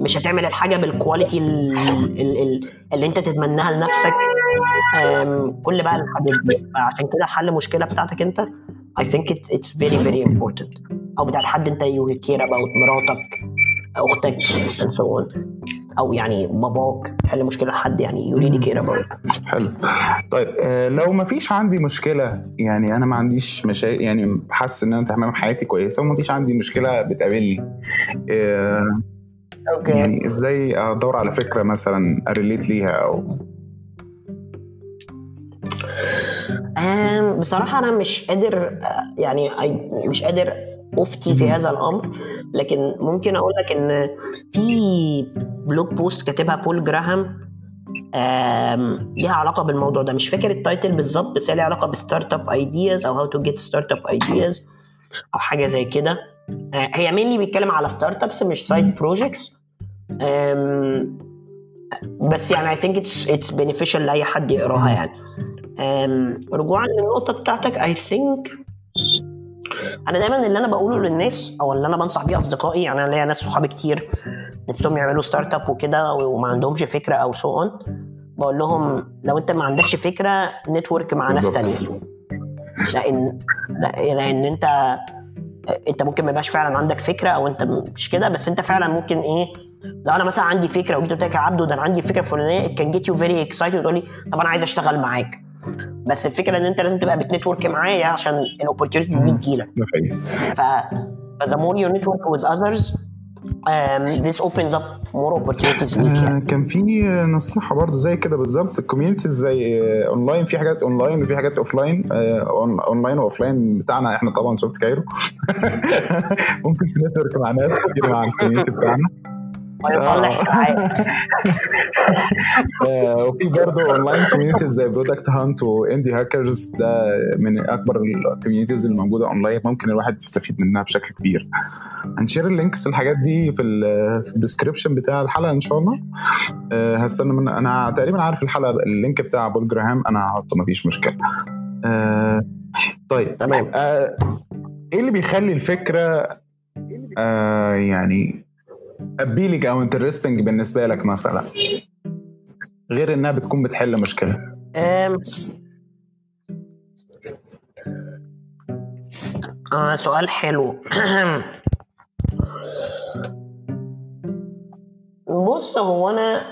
B: مش هتعمل الحاجة بالكواليتي ال- ال- ال- اللي أنت تتمناها لنفسك. كل بقى الحاجات عشان كده حل المشكلة بتاعتك أنت. I think it, it's very very important. أو بتاعت حد أنت you care about مراتك أختك and so on. أو يعني باباك تحل مشكلة لحد يعني you really care about
A: حلو. طيب آه، لو ما فيش عندي مشكلة يعني أنا ما عنديش مشاكل يعني حاسس إن أنا تمام حياتي كويسة وما فيش عندي مشكلة بتقابلني آه،
B: أوكي.
A: يعني إزاي أدور على فكرة مثلا أريليت ليها
B: أو بصراحة أنا مش قادر آه، يعني مش قادر أفتي في. هذا الأمر. لكن ممكن أقول لك إن في blog post كاتبها بول جراهام ليها علاقة بالموضوع ده. مش فاكر ال title بالظبط بس هي ليها علاقة ب startup ideas أو how to get startup ideas أو حاجة زي كده. آه، هي mainly بيتكلم على startups مش side projects بس يعني I think it's it's beneficial لأي حد يقراها يعني. رجوعا للنقطة بتاعتك I think أنا دايما اللي أنا بقوله للناس أو اللي أنا بنصح بيه أصدقائي يعني أنا ليا ناس صحابي كتير نفسهم يعملوا startup وكده وما عندهمش فكرة أو so on بقول لهم لو أنت ما عندكش فكرة network مع ناس. تانية لأن لا- لأن أنت أنت ممكن ما يبقاش فعلا عندك فكرة أو أنت مش كده بس أنت فعلا ممكن إيه لو أنا مثلا عندي فكرة وجيت قلت لك يا عبدو ده أنا عندي فكرة فلانية can get you very excited وتقول لي طب أنا عايز أشتغل معاك بس الفكرة إن أنت لازم تبقى بت network معايا عشان ال opportunity
A: دي.
B: تجيلك. ف the more you network with others um, this opens up more opportunities ليك
A: آه، كان في نصيحة برضو زي كده بالظبط. ال communities زي آه، اونلاين في حاجات اونلاين وفي حاجات offline آه، online و offline بتاعنا إحنا طبعا سوفت كايرو [LAUGHS] ممكن ت network مع ناس كتير مع ال community بتاعنا.
B: ويصلح ساعات [LAUGHS]
A: آه، وفي برضه online communities زي Product Hunt و Indie Hackers ده من أكبر ال communities اللي موجودة اونلاين ممكن الواحد يستفيد منها بشكل كبير. هنشير ال links الحاجات دي في ال- في ال description بتاع الحلقة إن شاء الله. آه، هستنى من أنا تقريبا عارف الحلقة ال link بتاع بول جراهام أنا هحطه مفيش مشكلة. آه، طيب
B: تمام.
A: آه، إيه اللي بيخلي الفكرة آه، يعني appealing أو interesting بالنسبة لك مثلا. غير إنها بتكون بتحل مشكلة.
B: um, آه سؤال حلو. [CLEARS THROAT] بص هو أنا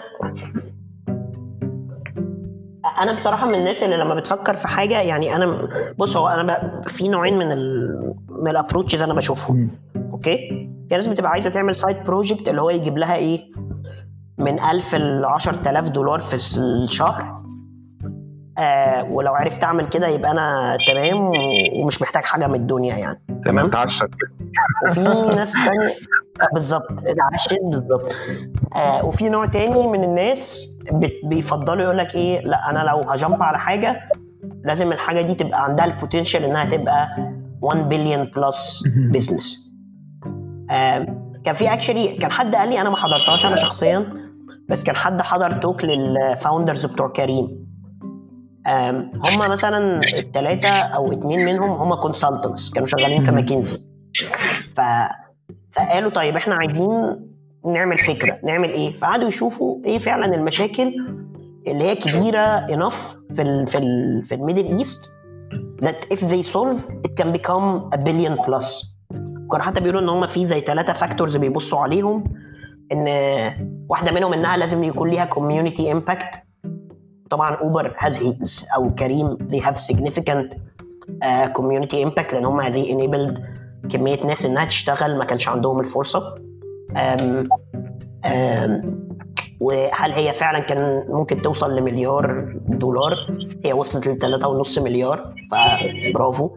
B: أنا بصراحة من الناس اللي لما بتفكر في حاجة يعني أنا بص هو أنا. في نوعين من ال... من ال approaches أنا بشوفهم. okay؟ في ناس بتبقى عايزة تعمل side project اللي هو يجيب لها إيه؟ من 1000 ل 10000 دولار في الشهر. آه ولو عرفت أعمل كده يبقى أنا تمام ومش محتاج حاجة من الدنيا يعني.
A: تمام تعشت
B: وفي ناس تانية آه، بالظبط اتعشت بالظبط. آه وفي نوع تاني من الناس بيفضلوا يقول لك إيه؟ لأ أنا لو هجمب على حاجة لازم الحاجة دي تبقى عندها ال potential إنها تبقى 1 billion plus business كان في actually كان حد قال لي أنا ما حضرتهاش أنا شخصيا بس كان حد حضر talk لل founders بتوع كريم. هم مثلا الثلاثه أو اتنين منهم هم consultants كانوا شغالين في. ماكنزي. ف... فقالوا طيب إحنا عايزين نعمل فكرة نعمل إيه؟ فقعدوا يشوفوا إيه فعلا المشاكل اللي هي كبيرة enough في ال في ال في ال Middle East that if they solve it can become a billion plus. كانوا حتى بيقولوا إن هم في زي ثلاثة factors بيبصوا عليهم إن واحدة منهم إنها لازم يكون ليها community impact. طبعا أوبر is أو كريم they have significant uh, community impact لأن هم they enabled كمية ناس إنها تشتغل ما كانش عندهم الفرصة. أم أم وهل هي فعلا كان ممكن توصل لمليار دولار؟ هي وصلت ل 3.5 مليار فبرافو.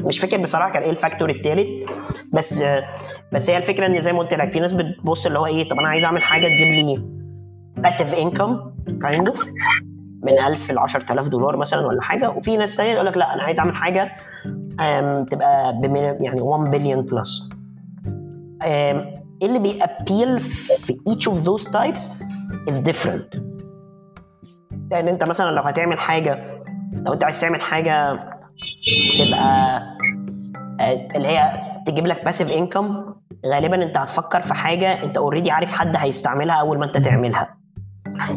B: مش فاكر بصراحة كان إيه ال factor الثالث بس بس هي الفكرة إن زي ما قلت لك في ناس بتبص اللي هو إيه طب أنا عايز أعمل حاجة تجيب لي passive income kind من 1000 ل 10000 دولار مثلا ولا حاجة وفي ناس ثانية يقول لك لا أنا عايز أعمل حاجة تبقى يعني 1 billion plus إيه اللي بي appeal في each of those types is different. لأن أنت مثلا لو هتعمل حاجة لو أنت عايز تعمل حاجة تبقى آه، اللي هي تجيب لك passive income غالبا أنت هتفكر في حاجة أنت already عارف حد هيستعملها أول ما أنت تعملها.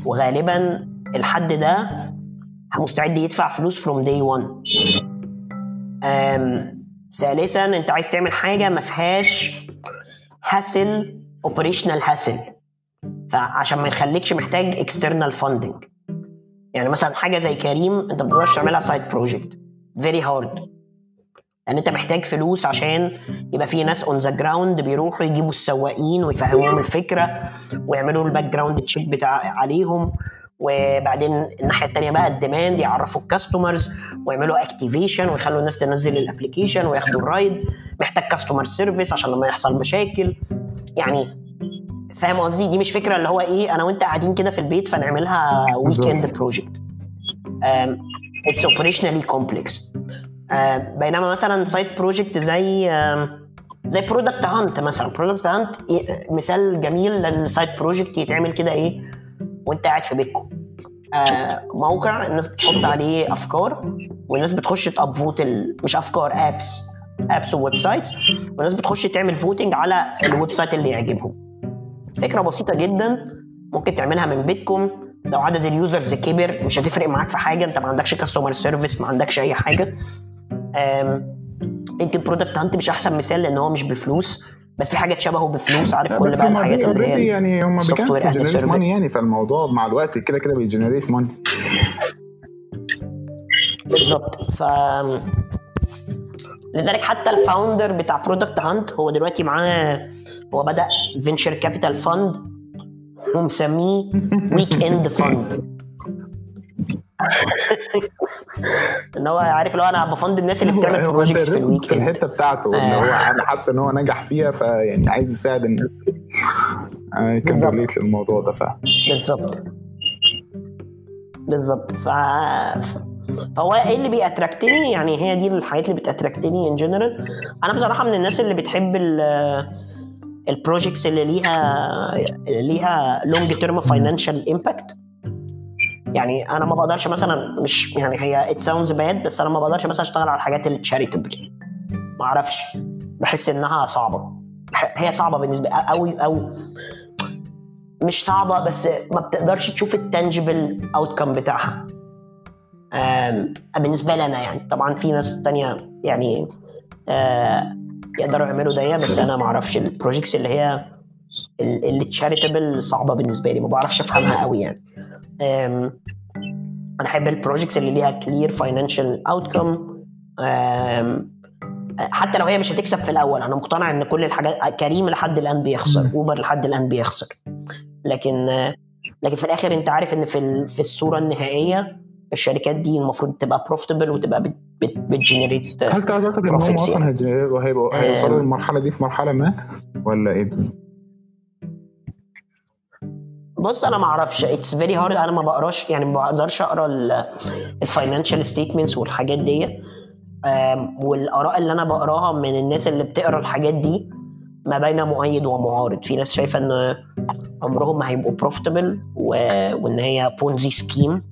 B: وغالبا الحد ده مستعد يدفع فلوس day one. أم، ثالثا أنت عايز تعمل حاجة ما فيهاش hassle operational hassle فعشان ما يخليكش محتاج external funding يعني مثلا حاجة زي كريم أنت ما بتقدرش تعملها side project very hard لأن أنت محتاج فلوس عشان يبقى في ناس on the ground بيروحوا يجيبوا السواقين ويفهموهم الفكرة ويعملوا ال background check بتاع عليهم. وبعدين الناحية الثانية بقى ال demand يعرفوا ال customers ويعملوا activation ويخلوا الناس تنزل ال application وياخدوا ال ride محتاج customer service عشان لما يحصل مشاكل. يعني فاهم قصدي؟ دي مش فكرة اللي هو إيه أنا وأنت قاعدين كده في البيت فنعملها. weekend project it's operationally complex بينما مثلا side project زي زي Product Hunt مثلا. Product Hunt مثال جميل لل side project يتعمل كده إيه؟ وأنت قاعد في بيتكم. آه، موقع الناس بتحط عليه أفكار والناس بتخش ت upvote. مش أفكار apps apps و websites والناس بتخش تعمل voting على ال website اللي يعجبهم. فكرة بسيطة جدا ممكن تعملها من بيتكم. لو عدد ال users كبر مش هتفرق معاك في حاجة انت ما عندكش customer service ما عندكش أي حاجة. يمكن Product Hunt مش أحسن مثال لأن هو مش بفلوس بس في حاجات شبهه بفلوس عارف كل بقى الحاجات اللي هي
A: يعني هم بي
B: generate.
A: money يعني فالموضوع مع الوقت كده كده بي generate money
B: بالظبط. ف لذلك حتى ال founder بتاع Product Hunt هو دلوقتي معاه هو بدأ venture capital fund ومسميه Weekend Fund إن هو عارف هو أنا ب fund الناس اللي بتعمل projects في
A: في
B: ال weekend
A: الحتة بتاعته اللي هو أنا حاسس إن هو نجح فيها فيعني عايز يساعد الناس. آه، كان. related للموضوع ده فعلا.
B: بالظبط. بالظبط. ف... فهو إيه اللي بي attract ني يعني هي دي الحاجات اللي بت attract ني in general أنا بصراحة من الناس اللي بتحب ال projects اللي ليها ليها long term financial impact يعني أنا ما بقدرش مثلا مش يعني هي it sounds bad بس أنا ما بقدرش مثلا أشتغل على الحاجات اللي charitable ما أعرفش. بحس إنها صعبة. هي صعبة بالنسبة قوي أو مش صعبة بس ما بتقدرش تشوف ال tangible outcome بتاعها. بالنسبة لي أنا يعني. طبعا في ناس تانية يعني آه، يقدروا يعملوا ده. بس أنا ما أعرفش ال projects اللي هي ال- اللي charitable صعبة بالنسبة لي ما بعرفش أفهمها قوي يعني. أنا أحب ال projects اللي ليها clear financial outcome حتى لو هي مش هتكسب في الأول أنا مقتنع إن كل الحاجات كريم لحد الآن بيخسر أوبر لحد الآن بيخسر. لكن لكن في الآخر أنت عارف إن في في الصورة النهائية الشركات دي المفروض تبقى profitable وتبقى بت- بت- بت generate
A: هل تعتقد إن هم أصلا
B: يعني.
A: هي generate وا- هيبقوا هيوصلوا. للمرحلة دي في مرحلة ما ولا إيه؟
B: بص أنا ما أعرفش it's very hard أنا ما بقراش يعني ما بقدرش أقرأ ال financial statements والحاجات دي والآراء اللي أنا بقراها من الناس اللي بتقرأ الحاجات دي ما بين مؤيد ومعارض في ناس شايفة إن عمرهم ما هيبقوا profitable وإن هي Ponzi scheme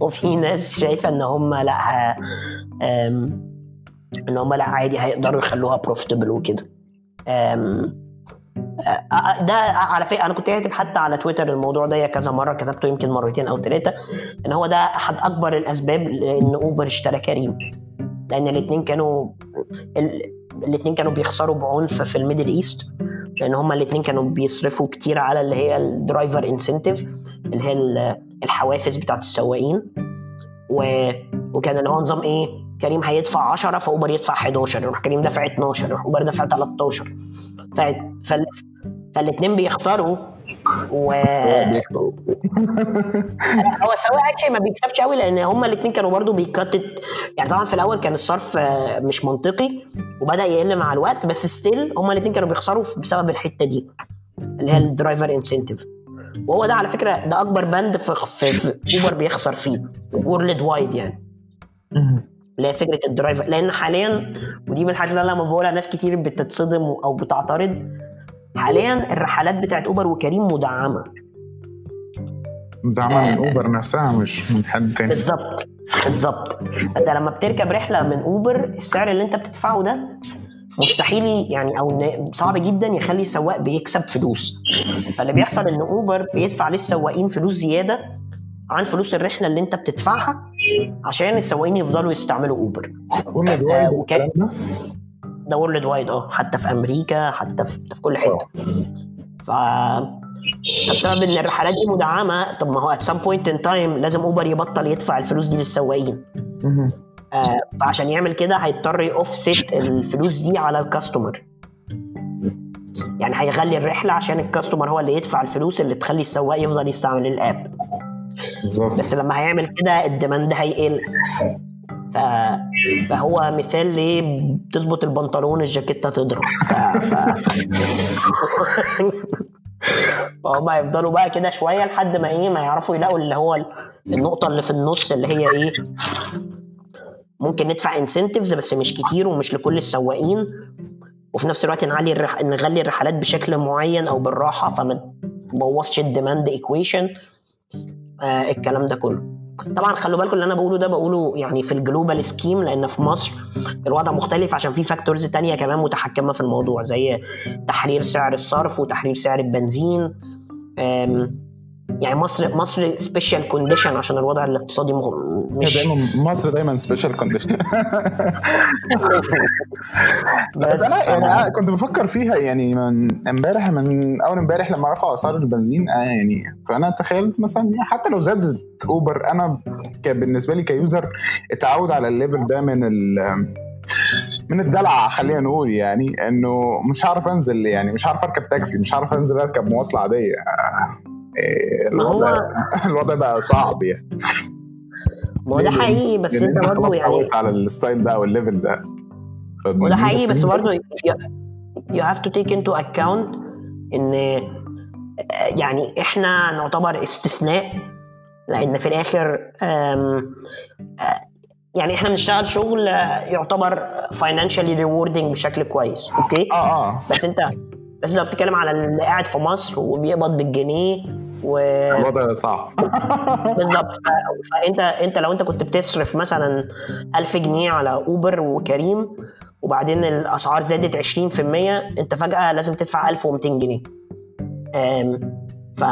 B: وفي ناس شايفة إن هم لأ إن هم لأ عادي هيقدروا يخلوها profitable وكده. ده على فكرة أنا كنت كاتب حتى على تويتر الموضوع ده كذا مرة كتبته يمكن مرتين أو ثلاثة إن هو ده أحد أكبر الأسباب لأن أوبر اشترى كريم. لأن الاثنين كانوا الاثنين كانوا بيخسروا بعنف في ال Middle East لأن هما الاثنين كانوا بيصرفوا كتير على اللي هي ال driver incentive اللي هي ال- الحوافز بتاعت السواقين. و... وكان اللي هو نظام إيه؟ كريم هيدفع 10 فأوبر يدفع 11 يروح كريم دافع 12 يروح أوبر دافع 13 ف... فال... فالاثنين بيخسروا و [LAUGHS] [LAUGHS] هو سواء actually ما بيكسبش قوي لأن هما الاثنين كانوا برضو بيكتت يعني طبعا في الأول كان الصرف آه، مش منطقي وبدأ يقل مع الوقت بس still هما الاثنين كانوا بيخسروا بسبب الحتة دي اللي هي ال driver incentive وهو ده على فكرة ده أكبر بند في, في, في اوبر بيخسر فيه worldwide يعني اللي هي فكرة ال driver لأن حاليا ودي من الحاجات اللي أنا لما بقولها ناس كتير بتتصدم أو بتعترض حاليا الرحلات بتاعت أوبر وكريم مدعمة.
A: مدعمة من أوبر نفسها مش من حد تاني.
B: بالظبط بالظبط. انت لما بتركب رحلة من أوبر السعر اللي أنت بتدفعه ده مستحيل يعني أو صعب جدا يخلي السواق بيكسب فلوس. فاللي بيحصل إن أوبر بيدفع للسواقين فلوس زيادة عن فلوس الرحلة اللي أنت بتدفعها عشان السواقين يفضلوا يستعملوا أوبر.
A: آه
B: ده worldwide آه. حتى في أمريكا حتى في, في كل حتة. ف بسبب إن الرحلات دي مدعمة طب ما هو at some point in time لازم اوبر يبطل يدفع الفلوس دي للسواقين. آه فعشان يعمل كده هيضطر يوفست الفلوس دي على ال customer يعني هيغلي الرحلة عشان ال customer هو اللي يدفع الفلوس اللي تخلي السواق يفضل يستعمل ال app.
A: بالظبط.
B: بس لما هيعمل كده ال demand هيقل. فهو مثال ليه تظبط البنطلون الجاكيتة تضرب. ف... ف... [LAUGHS] فهم هيفضلوا بقى كده شوية لحد ما إيه ما يعرفوا يلاقوا اللي هو النقطة اللي في النص اللي هي إيه ممكن ندفع incentives بس مش كتير ومش لكل السواقين. وفي نفس الوقت نعلي الرح... نغلي الرحلات بشكل معين أو بالراحة فما تبوظش ال demand equation آه الكلام ده كله. طبعا خلوا بالكم اللي أنا بقوله ده بقوله يعني في ال global scheme لأن في مصر الوضع مختلف عشان في factors تانية كمان متحكمة في الموضوع زي تحرير سعر الصرف وتحرير سعر البنزين. يعني مصر مصر special condition عشان الوضع الاقتصادي
A: مش دايما مصر دايما special condition [LAUGHS] بس أنا يعني أنا كنت بفكر فيها يعني من امبارح من أول امبارح لما رفعوا أسعار البنزين آه يعني فأنا تخيلت مثلا حتى لو زادت أوبر أنا بالنسبة لي ك user اتعود على ال level ده من ال من الدلع خلينا نقول يعني إنه مش هعرف أنزل يعني مش هعرف أركب تاكسي مش هعرف أنزل أركب مواصلة عادية. الوضع هو... [LAUGHS] الوضع بقى صعب يعني.
B: ما هو ده حقيقي بس انت برضه يعني
A: على ال style ده أو ال level ده
B: وده حقيقي بس برضه you have to take into account إن يعني إحنا نعتبر استثناء لأن في الآخر يعني إحنا بنشتغل شغل يعتبر financially rewarding بشكل كويس أوكي؟
A: آه آه.
B: بس أنت بس لو بتتكلم على اللي قاعد في مصر وبيقبض بالجنيه و
A: الوضع صعب. [LAUGHS]
B: بالظبط. فأنت أنت لو أنت كنت بتصرف مثلا 1000 جنيه على أوبر وكريم وبعدين الأسعار زادت 20% أنت فجأة لازم تدفع 1200 جنيه. ف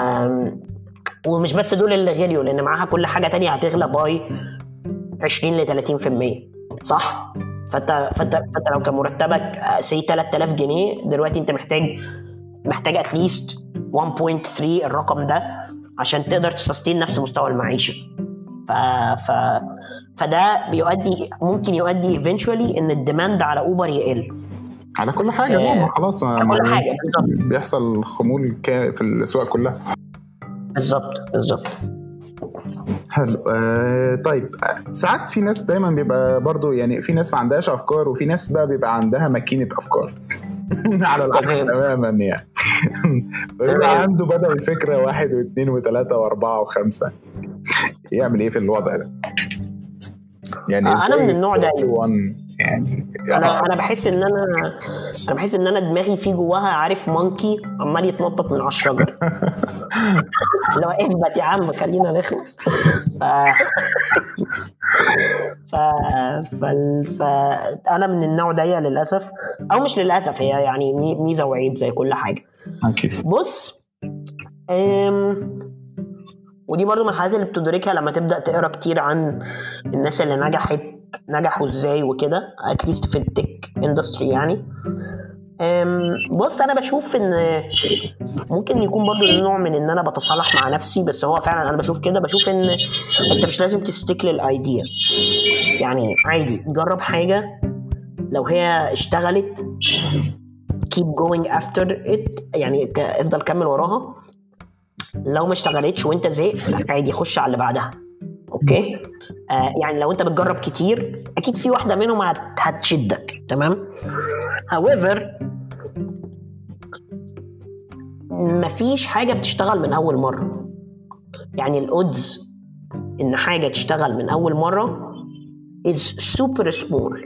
B: ومش بس دول اللي غليوا لأن معاها كل حاجة تانية هتغلى by 20 ل 30% صح؟ فأنت فأنت فأنت لو كان مرتبك say 3000 جنيه دلوقتي أنت محتاج محتاج at least 1.3 الرقم ده عشان تقدر ت sustain نفس مستوى المعيشة. ف... ف... فده بيؤدي ممكن يؤدي eventually إن ال demand على اوبر يقل.
A: على كل حاجة آه خلاص
B: على كل حاجة بالظبط.
A: بيحصل خمول في الأسواق كلها.
B: بالظبط بالظبط.
A: حلو. آه طيب ساعات في ناس دايما بيبقى برضو يعني في ناس ما عندهاش أفكار وفي ناس بقى بيبقى عندها ماكينة أفكار. [LAUGHS] على العكس تماما يعني. [LAUGHS] بيبقى عنده بدل الفكرة واحد واثنين وثلاثة وأربعة وخمسة. يعمل إيه في الوضع ده؟
B: يعني أنا من النوع ده.
A: يعني
B: أنا أنا بحس إن أنا أنا بحس إن أنا دماغي في جواها عارف مونكي عمال يتنطط من على الشجر [LAUGHS] اللي هو اثبت يا عم؟ خلينا نخلص. ف... ف... ف... ف... أنا من النوع ده للأسف أو مش للأسف هي يعني ميزة وعيب زي كل
A: حاجة.
B: بص أم... ودي برضو من الحاجات اللي بتدركها لما تبدأ تقرأ كتير عن الناس اللي نجحت نجحوا إزاي وكده at least في ال tech industry يعني. بص أنا بشوف إن ممكن يكون برضو نوع من إن أنا بتصالح مع نفسي بس هو فعلا أنا بشوف كده. بشوف إن أنت مش لازم ت stick لل idea يعني عادي جرب حاجة. لو هي اشتغلت keep going after it. يعني افضل كمل وراها. لو ما اشتغلتش وأنت زهقت عادي خش على اللي بعدها. okay؟ آه يعني لو انت بتجرب كتير أكيد في واحدة منهم هت- هتشدك تمام؟ However مفيش حاجة بتشتغل من أول مرة. يعني ال odds إن حاجة تشتغل من أول مرة is super small.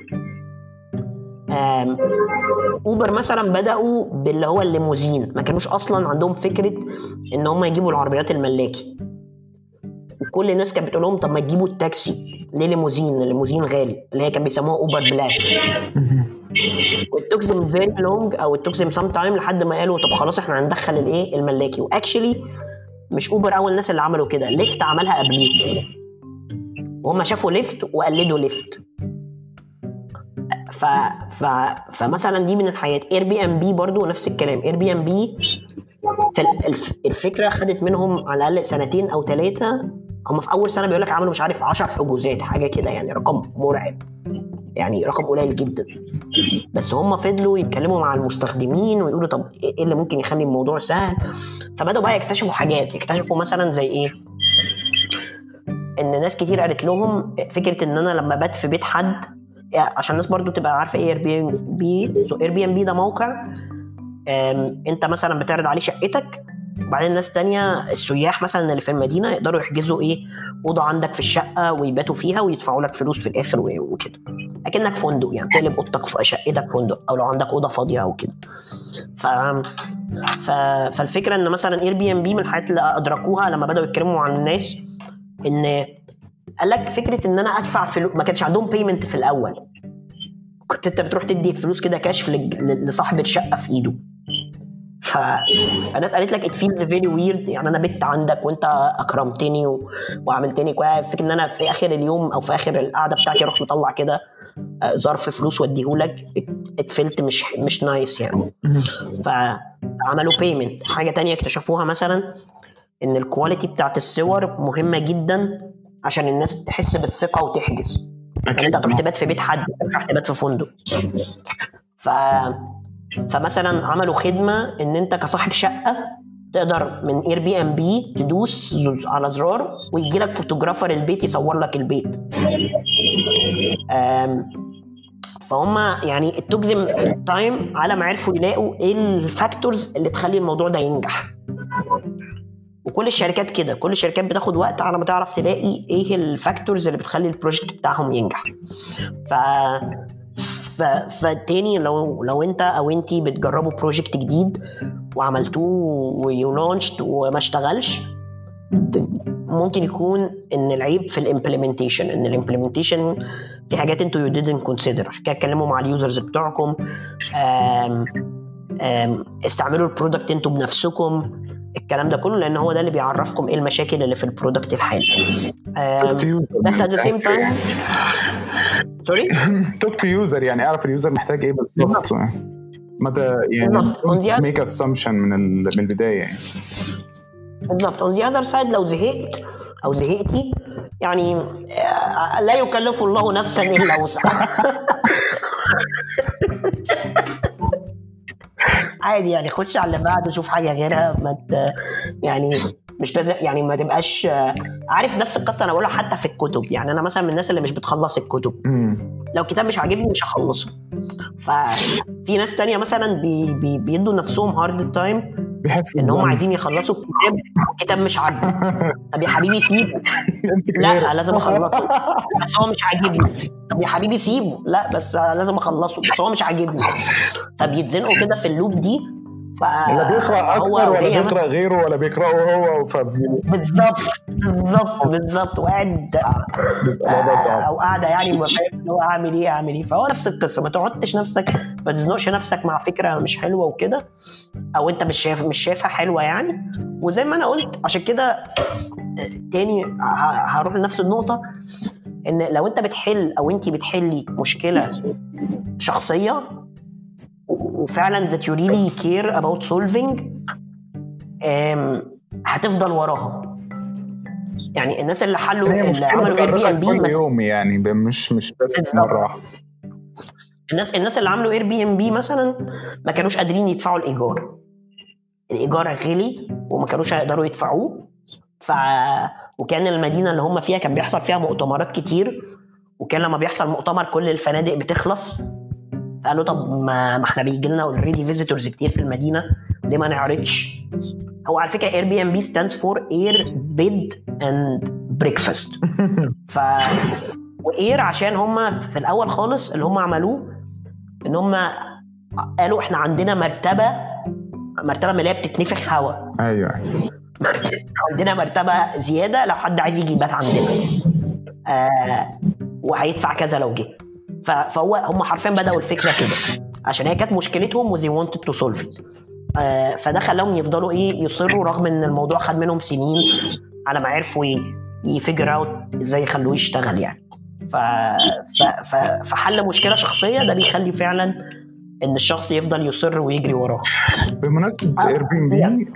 B: اوبر مثلا بدأوا باللي هو الليموزين. ما كانوش أصلا عندهم فكرة إن هم يجيبوا العربيات الملاكي. وكل الناس كانت بتقول لهم طب ما تجيبوا التاكسي. ليه ليموزين؟ الليموزين غالي اللي هي كان بيسموها أوبر بلاك. و it took them very long أو it took them some time لحد ما قالوا طب خلاص إحنا هندخل الايه الملاكي. و actually مش أوبر أول الناس اللي عملوا كده. ليفت عملها قبليه وهم شافوا ليفت وقلدوا ليفت ف... ف... فمثلا دي من الحاجات. اير بي ان بي برضو نفس الكلام. اير بي ان بي الف... الفكرة خدت منهم على الأقل سنتين أو ثلاثة هم في أول سنة بيقول لك عملوا مش عارف 10 حجوزات حاجة كده يعني رقم مرعب. يعني رقم قليل جدا. بس هم فضلوا يتكلموا مع المستخدمين ويقولوا طب إيه اللي ممكن يخلي الموضوع سهل؟ فبدأوا بقى يكتشفوا حاجات يكتشفوا مثلا زي إيه؟ إن ناس كتير قالت لهم فكرة إن أنا لما بات في بيت حد عشان الناس برضو تبقى عارفة إيه اير بي ان بي اير بي ان بي ده موقع أنت مثلا بتعرض عليه شقتك وبعدين ناس تانية السياح مثلا اللي في المدينة يقدروا يحجزوا إيه أوضة عندك في الشقة ويباتوا فيها ويدفعوا لك فلوس في الآخر وكده. أكنك فندق يعني تقلب أوضتك في شقتك فندق أو لو عندك أوضة فاضية أو كده. ف... ف... فالفكرة إن مثلا اير بي ان بي من الحاجات اللي أدركوها لما بدأوا يتكلموا عن الناس إن قال لك فكرة إن أنا أدفع فلوس ما كانش عندهم payment في الأول. كنت أنت بتروح تدي فلوس كده لج- لصاحب الشقة في إيده. فالناس قالت لك it feels very weird يعني أنا بت عندك وأنت أكرمتني و... وعملتني كويس. فكرة إن أنا في آخر اليوم أو في آخر القعدة بتاعتي أروح مطلع كده آه، ظرف فلوس واديهولك it felt مش مش nice يعني. فعملوا payment حاجة تانية اكتشفوها مثلا إن ال quality بتاعت الصور مهمة جدا عشان الناس تحس بالثقة وتحجز. يعني أنت هتروح تبات في بيت حد مش راح تبات في فندق. ف فمثلا عملوا خدمة إن أنت كصاحب شقة تقدر من اير بي ان بي تدوس على زرار ويجي لك photographer البيت يصور لك البيت. فهم يعني it took them time على ما عرفوا يلاقوا إيه ال factors اللي تخلي الموضوع ده ينجح. وكل الشركات كده كل الشركات بتاخد وقت على ما تعرف تلاقي إيه ال factors اللي بتخلي ال project بتاعهم ينجح. ف ف... فتاني لو لو انت أو انت بتجربوا project جديد وعملتوه و you launched وما اشتغلش ممكن يكون إن العيب في ال implementation إن ال implementation في حاجات أنتوا you didn't عشان كده اتكلموا مع ال users بتوعكم آم آم استعملوا ال product أنتوا بنفسكم الكلام ده كله لأن هو ده اللي بيعرفكم إيه المشاكل اللي في ال product الحالي. بس at the same time sorry
A: talk to user يعني اعرف ال user محتاج إيه بالظبط مدى يعني make assumption من من البداية. يعني
B: بالظبط on the other side لو زهقت أو زهقتي يعني آه، لا يكلف الله نفسا إلا وسعها. [LAUGHS] عادي يعني خش على اللي بعده شوف حاجة غيرها ما يعني مش لازم يعني ما تبقاش عارف نفس القصة أنا بقولها حتى في الكتب يعني أنا مثلا من الناس اللي مش بتخلص الكتب. لو كتاب مش عاجبني مش هخلصه. ففي ناس تانية مثلا بي بي بيدوا نفسهم hard
A: time
B: إن هم. عايزين يخلصوا الكتاب الكتاب مش عاجبه. طب يا حبيبي سيبه. لا. لازم أخلصه. بس هو مش عاجبني. طب يا حبيبي سيبه. لا بس لازم أخلصه. بس هو مش عاجبني. فبيتزنقوا كده في اللوب دي. ف
A: لا
B: بيقرأ
A: أكتر ولا بيقرأ غيره ولا بيقرأه هو فبي-
B: بالظبط بالظبط بالظبط وقاعد
A: بيبقى الوضع صعب.
B: أو قاعدة يعني ما فاهم اللي هو أعمل إيه أعمل إيه. فهو نفس القصة. ما تقعدش نفسك ما تزنقش نفسك مع فكرة مش حلوة وكده أو أنت مش شايف مش شايفها حلوة يعني. وزي ما أنا قلت عشان كده تاني ه- هروح لنفس النقطة إن لو أنت بتحل أو انت بتحلي مشكلة شخصية وفعلا that you really care about solving هتفضل وراها. يعني الناس اللي حلوا اللي عملوا اير بي ام
A: بتتكرر كل
B: بي
A: يوم يعني مش مش بس. مرة. واحدة
B: الناس الناس اللي عملوا Airbnb مثلا ما كانوش قادرين يدفعوا الإيجار. الإيجار غلي وما كانوش هيقدروا يدفعوه. ف وكان المدينة اللي هم فيها كان بيحصل فيها مؤتمرات كتير. وكان لما بيحصل مؤتمر كل الفنادق بتخلص. فقالوا طب ما, ما إحنا بيجي لنا already visitors كتير في المدينة. ليه ما نعرضش. هو على فكرة Airbnb stands for air bed and breakfast ف و air عشان هم في الأول خالص اللي هم عملوه إن هم قالوا إحنا عندنا مرتبة مرتبة من اللي هي بتتنفخ هواء
A: أيوه.
B: عندنا مرتبة زيادة لو حد عايز يجي يبات عندنا. آه وهيدفع كذا لو جه. فهو هم حرفيا بدأوا الفكرة كده. عشان هي كانت مشكلتهم وذي wanted solve it. آه فده خلاهم يفضلوا إيه يصروا رغم إن الموضوع خد منهم سنين على ما عرفوا يفجر اوت إزاي يخلوه يشتغل يعني. ف... ف... ف... فحل مشكلة شخصية ده بيخلي فعلا إن الشخص يفضل يصر ويجري وراه.
A: بمناسبة
B: آه،
A: Airbnb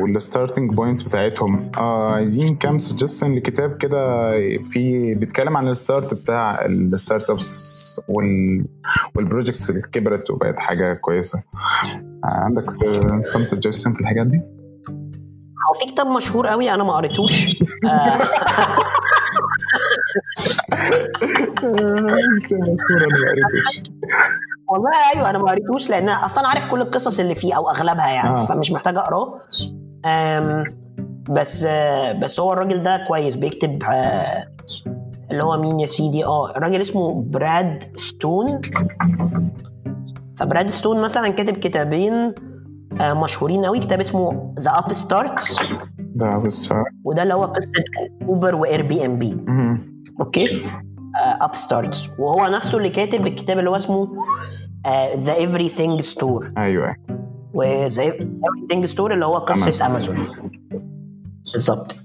A: وال starting point بتاعتهم آه عايزين كام سجستن لكتاب كده في بيتكلم عن ال start بتاع ال startups وال وال projects اللي كبرت وبقت حاجة كويسة. آه عندك some suggestion في الحاجات دي؟
B: هو في كتاب مشهور قوي أنا ما قريتوش. آه، [LAUGHS]
A: كتاب مشهور أنا ما قريتوش. [LAUGHS]
B: والله أيوه أنا ما قريتوش لأن أصلا عارف كل القصص اللي فيه أو أغلبها يعني
A: آه.
B: فمش محتاج أقراه. بس آه، بس هو الراجل ده كويس بيكتب آه، اللي هو مين يا سيدي؟ آه الراجل اسمه براد ستون. فبراد ستون مثلا كاتب كتابين آه، مشهورين قوي كتاب اسمه The Upstarts
A: ده بس
B: وده اللي هو قصة أوبر
A: و
B: Airbnb. Okay؟ Upstarts وهو نفسه اللي كاتب الكتاب اللي هو اسمه The Everything Store
A: أيوه.
B: و The Everything Store اللي هو
A: قصة.
B: امازون بالظبط.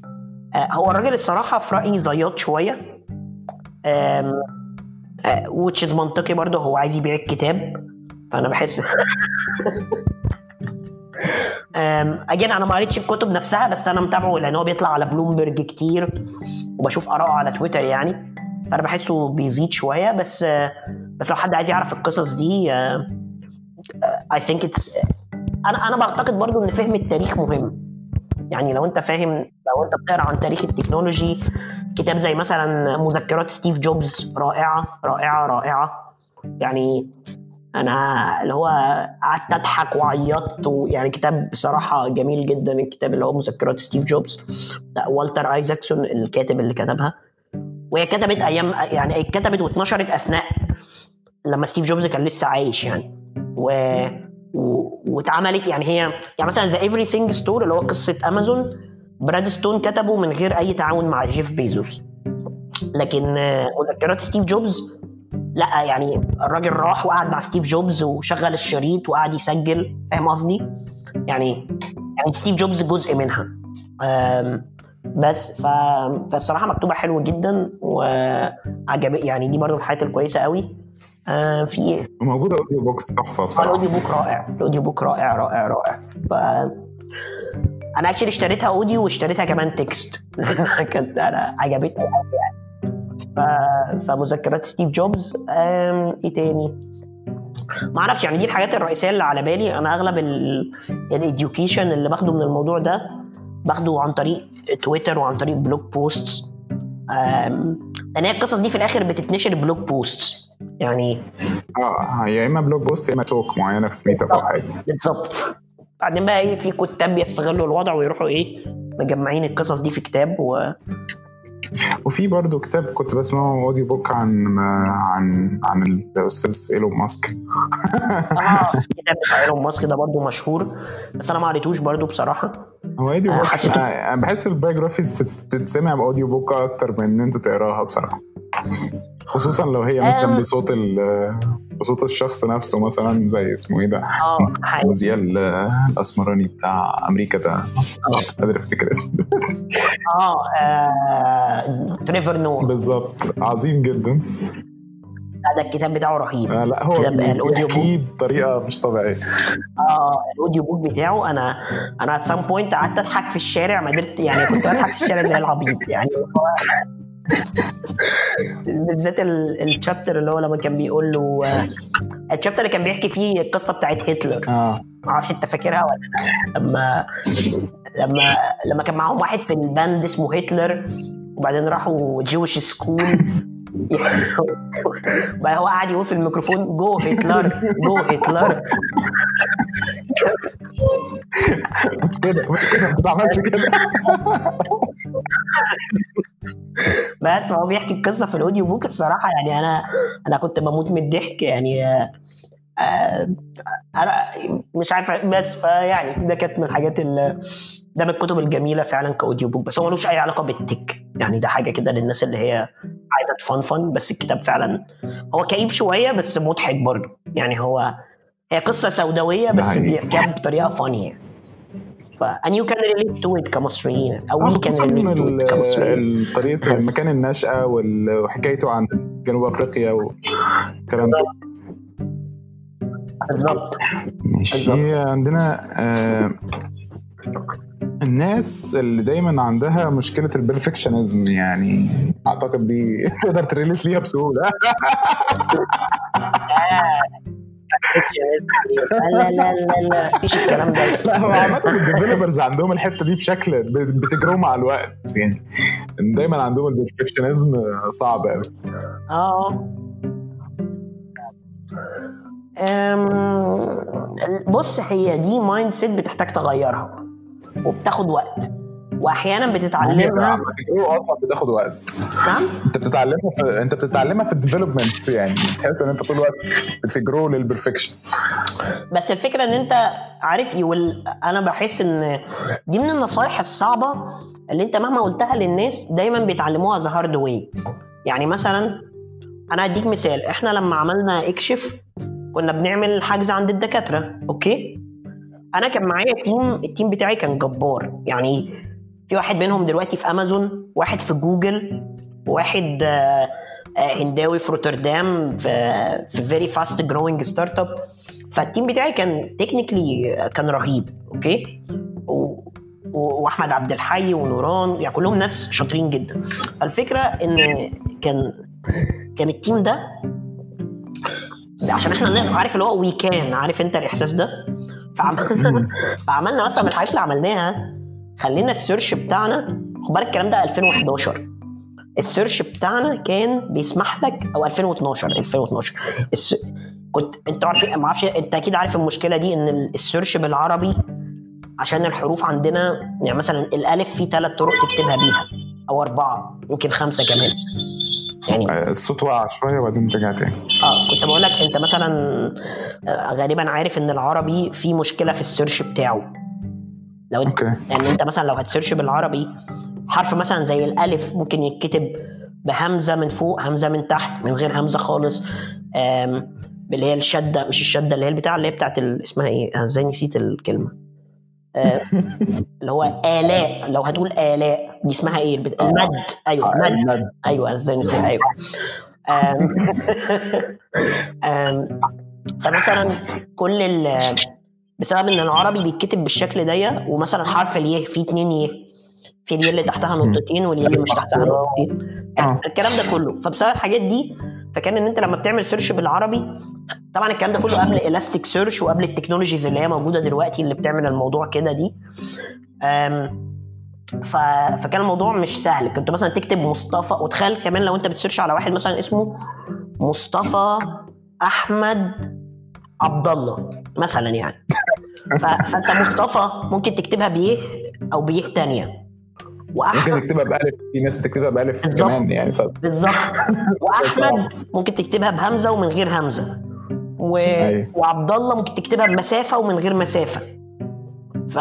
B: آه، هو الراجل الصراحة في رأيي زياط شوية. آم، آه، which is منطقي برضه. هو عايز يبيع الكتاب. فأنا بحس [LAUGHS] Again أنا ما قريتش الكتب نفسها بس أنا متابعه لأن هو بيطلع على بلومبرج كتير. وبشوف آراءه على تويتر يعني. فأنا بحسه بيزيد شوية. بس آه، بس لو حد عايز يعرف القصص دي I think it's أنا أنا بعتقد برضو إن فهم التاريخ مهم. يعني لو أنت فاهم لو أنت بتقرأ عن تاريخ ال technology كتاب زي مثلا مذكرات ستيف جوبز رائعة رائعة رائعة. يعني أنا اللي هو قعدت أضحك وعيطت ويعني كتاب بصراحة جميل جدا الكتاب اللي هو مذكرات ستيف جوبز. والتر آيزاكسون الكاتب اللي كتبها. وهي كتبت أيام يعني اتكتبت واتنشرت أثناء لما ستيف جوبز كان لسه عايش يعني. و... واتعملت يعني هي يعني مثلا The Everything Store اللي هو قصة امازون براد ستون كتبه من غير أي تعاون مع جيف بيزوس. لكن آه، مذكرات ستيف جوبز لا يعني الراجل راح وقعد مع ستيف جوبز وشغل الشريط وقعد يسجل فاهم قصدي؟ يعني يعني ستيف جوبز جزء منها. بس ف... فالصراحة مكتوبة حلوة جدا وعجب يعني دي برضو الحاجات الكويسة قوي. آه، في
A: وموجودة audiobooks تحفة
B: آه،
A: بصراحة
B: ال audiobook رائع. ال audiobook رائع رائع رائع. ف أنا actually اشتريتها audio واشتريتها كمان text [LAUGHS] كانت أنا عجبتني يعني. ف... فمذكرات ستيف جوبز. آم، إيه تاني؟ ما أعرفش يعني دي الحاجات الرئيسية اللي على بالي. أنا أغلب ال education اللي باخده من الموضوع ده باخده عن طريق تويتر وعن طريق blog posts لأن هي القصص دي في الآخر بتتنشر blog posts يعني
A: آه يا إما blog post يا إما talk معينة في meetup أو حاجة
B: بالظبط. بعدين بقى إيه في كتاب بيستغلوا الوضع ويروحوا إيه مجمعين القصص دي في كتاب و
A: وفي برضه كتاب كنت بسمعه audiobook عن عن عن الأستاذ إيلون ماسك.
B: آه [LAUGHS] بتاع إيلون ماسك ده برضه مشهور بس أنا ما قريتوش برضه بصراحة.
A: هو audio
B: آه، book
A: أنا بحس ال biographies تت- تتسمع ب audiobook أكتر من إن أنت تقراها بصراحة. خصوصا لو هي مثلا
B: آه.
A: بصوت ال- بصوت الشخص نفسه مثلا زي اسمه إيه ده؟ آه ال- الأسمراني بتاع أمريكا ده. مش قادر أفتكر اسمه.
B: آه آه، تريفر نور
A: بالظبط. عظيم جدا.
B: ده الكتاب بتاعه رهيب.
A: آه لا هو
B: ال
A: audiobook. بطريقة مش طبيعية.
B: آه ال audiobook بتاعه أنا أنا at some point قعدت أضحك في الشارع ما قدرت يعني كنت بضحك في الشارع زي العبيط يعني. بالذات ال chapter اللي هو لما كان بيقول له ال chapter اللي كان بيحكي فيه القصة بتاعت هتلر.
A: آه.
B: ما أعرفش أنت فاكرها ولا لأ. لما لما لما كان معاهم واحد في ال band اسمه هتلر وبعدين راحوا Jewish school بقى هو قاعد يقول في الميكروفون جو هتلر جو هتلر.
A: مش كده مش كده ما عملتش كده.
B: بس فهو بيحكي القصة في ال audio book الصراحة يعني أنا أنا كنت بموت من الضحك يعني آه، آه، أنا مش عارف بس فيعني ده كانت من الحاجات ده من الكتب الجميلة فعلا ك audio book بس هو ملوش أي علاقة بال tech يعني ده حاجة كده للناس اللي هي عايزه تفنفن بس الكتاب فعلا هو كئيب شوية بس مضحك برضه. يعني هو هي قصة
A: سوداوية
B: بس. بيحكيها بطريقه funny. ف and you can relate to it كمصريين أو
A: خصوصا
B: relate to it
A: ال-
B: كمصريين.
A: طريقة مكان النشأة وال- وحكايته عن جنوب أفريقيا والكلام ده.
B: بالظبط
A: ماشي. عندنا آه الناس اللي دايما عندها مشكلة ال perfectionism يعني أعتقد دي [LAUGHS] تقدر ت relate ليها بسهولة.
B: لا لا لا لا مفيش الكلام ده
A: لا هو عامة ال developers عندهم الحتة دي بشكل بت grow مع الوقت يعني دايما عندهم ال perfectionism صعب قوي
B: آه. بص هي دي mindset بتحتاج تغيرها. وبتاخد وقت. وأحيانا بتتعلمها.
A: التجربة أصلا بتاخد وقت.
B: نعم؟
A: أنت بتتعلمها في أنت بتتعلمها في ال development يعني. تحس إن أنت طول الوقت بت grow لل perfection
B: بس الفكرة إن أنت عارف يول أنا بحس إن دي من النصايح الصعبة اللي أنت مهما قلتها للناس دايما بيتعلموها the hard way يعني مثلا أنا هديك مثال. إحنا لما عملنا اكشف كنا بنعمل حجز عند الدكاترة. okay؟ أنا كان معايا team ال team بتاعي كان جبار. يعني في واحد منهم دلوقتي في امازون واحد في جوجل واحد آه، آه، هنداوي في روتردام في في very fast growing startup فال team بتاعي كان technically كان رهيب okay و... وأحمد عبد الحي ونوران يعني كلهم ناس شاطرين جدا. الفكرة إن كان كان ال team ده عشان إحنا عارف اللي هو we can عارف أنت الإحساس ده؟ فعملنا [LAUGHS] [LAUGHS] فعملنا مثلا من الحاجات اللي عملناها خلينا ال search بتاعنا خد بالك الكلام ده 2011 ال search بتاعنا كان بيسمح لك أو 2012 2012 الس... كنت أنت عارف ما أعرفش أنت أكيد عارف المشكلة دي إن ال- ال search بالعربي عشان الحروف عندنا يعني مثلا الألف في ثلاث طرق تكتبها بيها أو أربعة يمكن خمسة كمان. يعني
A: آه، الصوت وقع شوية وبعدين رجع تاني.
B: آه كنت بقول لك انت مثلا آه، غالبا عارف إن العربي فيه مشكلة في ال search بتاعه. لو انت
A: okay.
B: يعني انت مثلا لو هت search بالعربي حرف مثلا زي الألف ممكن يتكتب بهمزة من فوق همزة من تحت من غير همزة خالص. اللي هي الشدة مش الشدة اللي هي البتاع اللي هي بتاعت اسمها إيه؟ أنا إزاي نسيت الكلمة؟ آه، اللي هو آلاء لو هتقول آلاء دي اسمها إيه؟ البت- المد. أيوه المد.
A: المد.
B: أيوه إزاي أيوه. آم، [LAUGHS] آم، فمثلا كل ال بسبب إن العربي بيتكتب بالشكل ده ومثلا حرف اليه فيه اتنين يه. في اليه اللي تحتها نقطتين واليه اللي مش تحتها نقطتين.
A: آه.
B: الكلام ده كله. فبسبب الحاجات دي فكان إن أنت لما بتعمل search بالعربي طبعا الكلام ده كله قبل Elasticsearch وقبل ال technologies اللي هي موجودة دلوقتي اللي بتعمل الموضوع كده دي. ف... فكان الموضوع مش سهل. كنت مثلا تكتب مصطفى وتخيل كمان لو أنت بت search على واحد مثلا اسمه مصطفى أحمد عبد الله مثلا يعني. ف... فأنت مصطفى ممكن تكتبها بيه أو بيه تانية. وأحمد
A: ممكن تكتبها بألف. في ناس بتكتبها
B: بألف.
A: كمان يعني ف...
B: بالظبط. [LAUGHS] وأحمد ممكن تكتبها بهمزة ومن غير همزة. و...
A: أيوة.
B: وعبد الله ممكن تكتبها بمسافة ومن غير مسافة. ف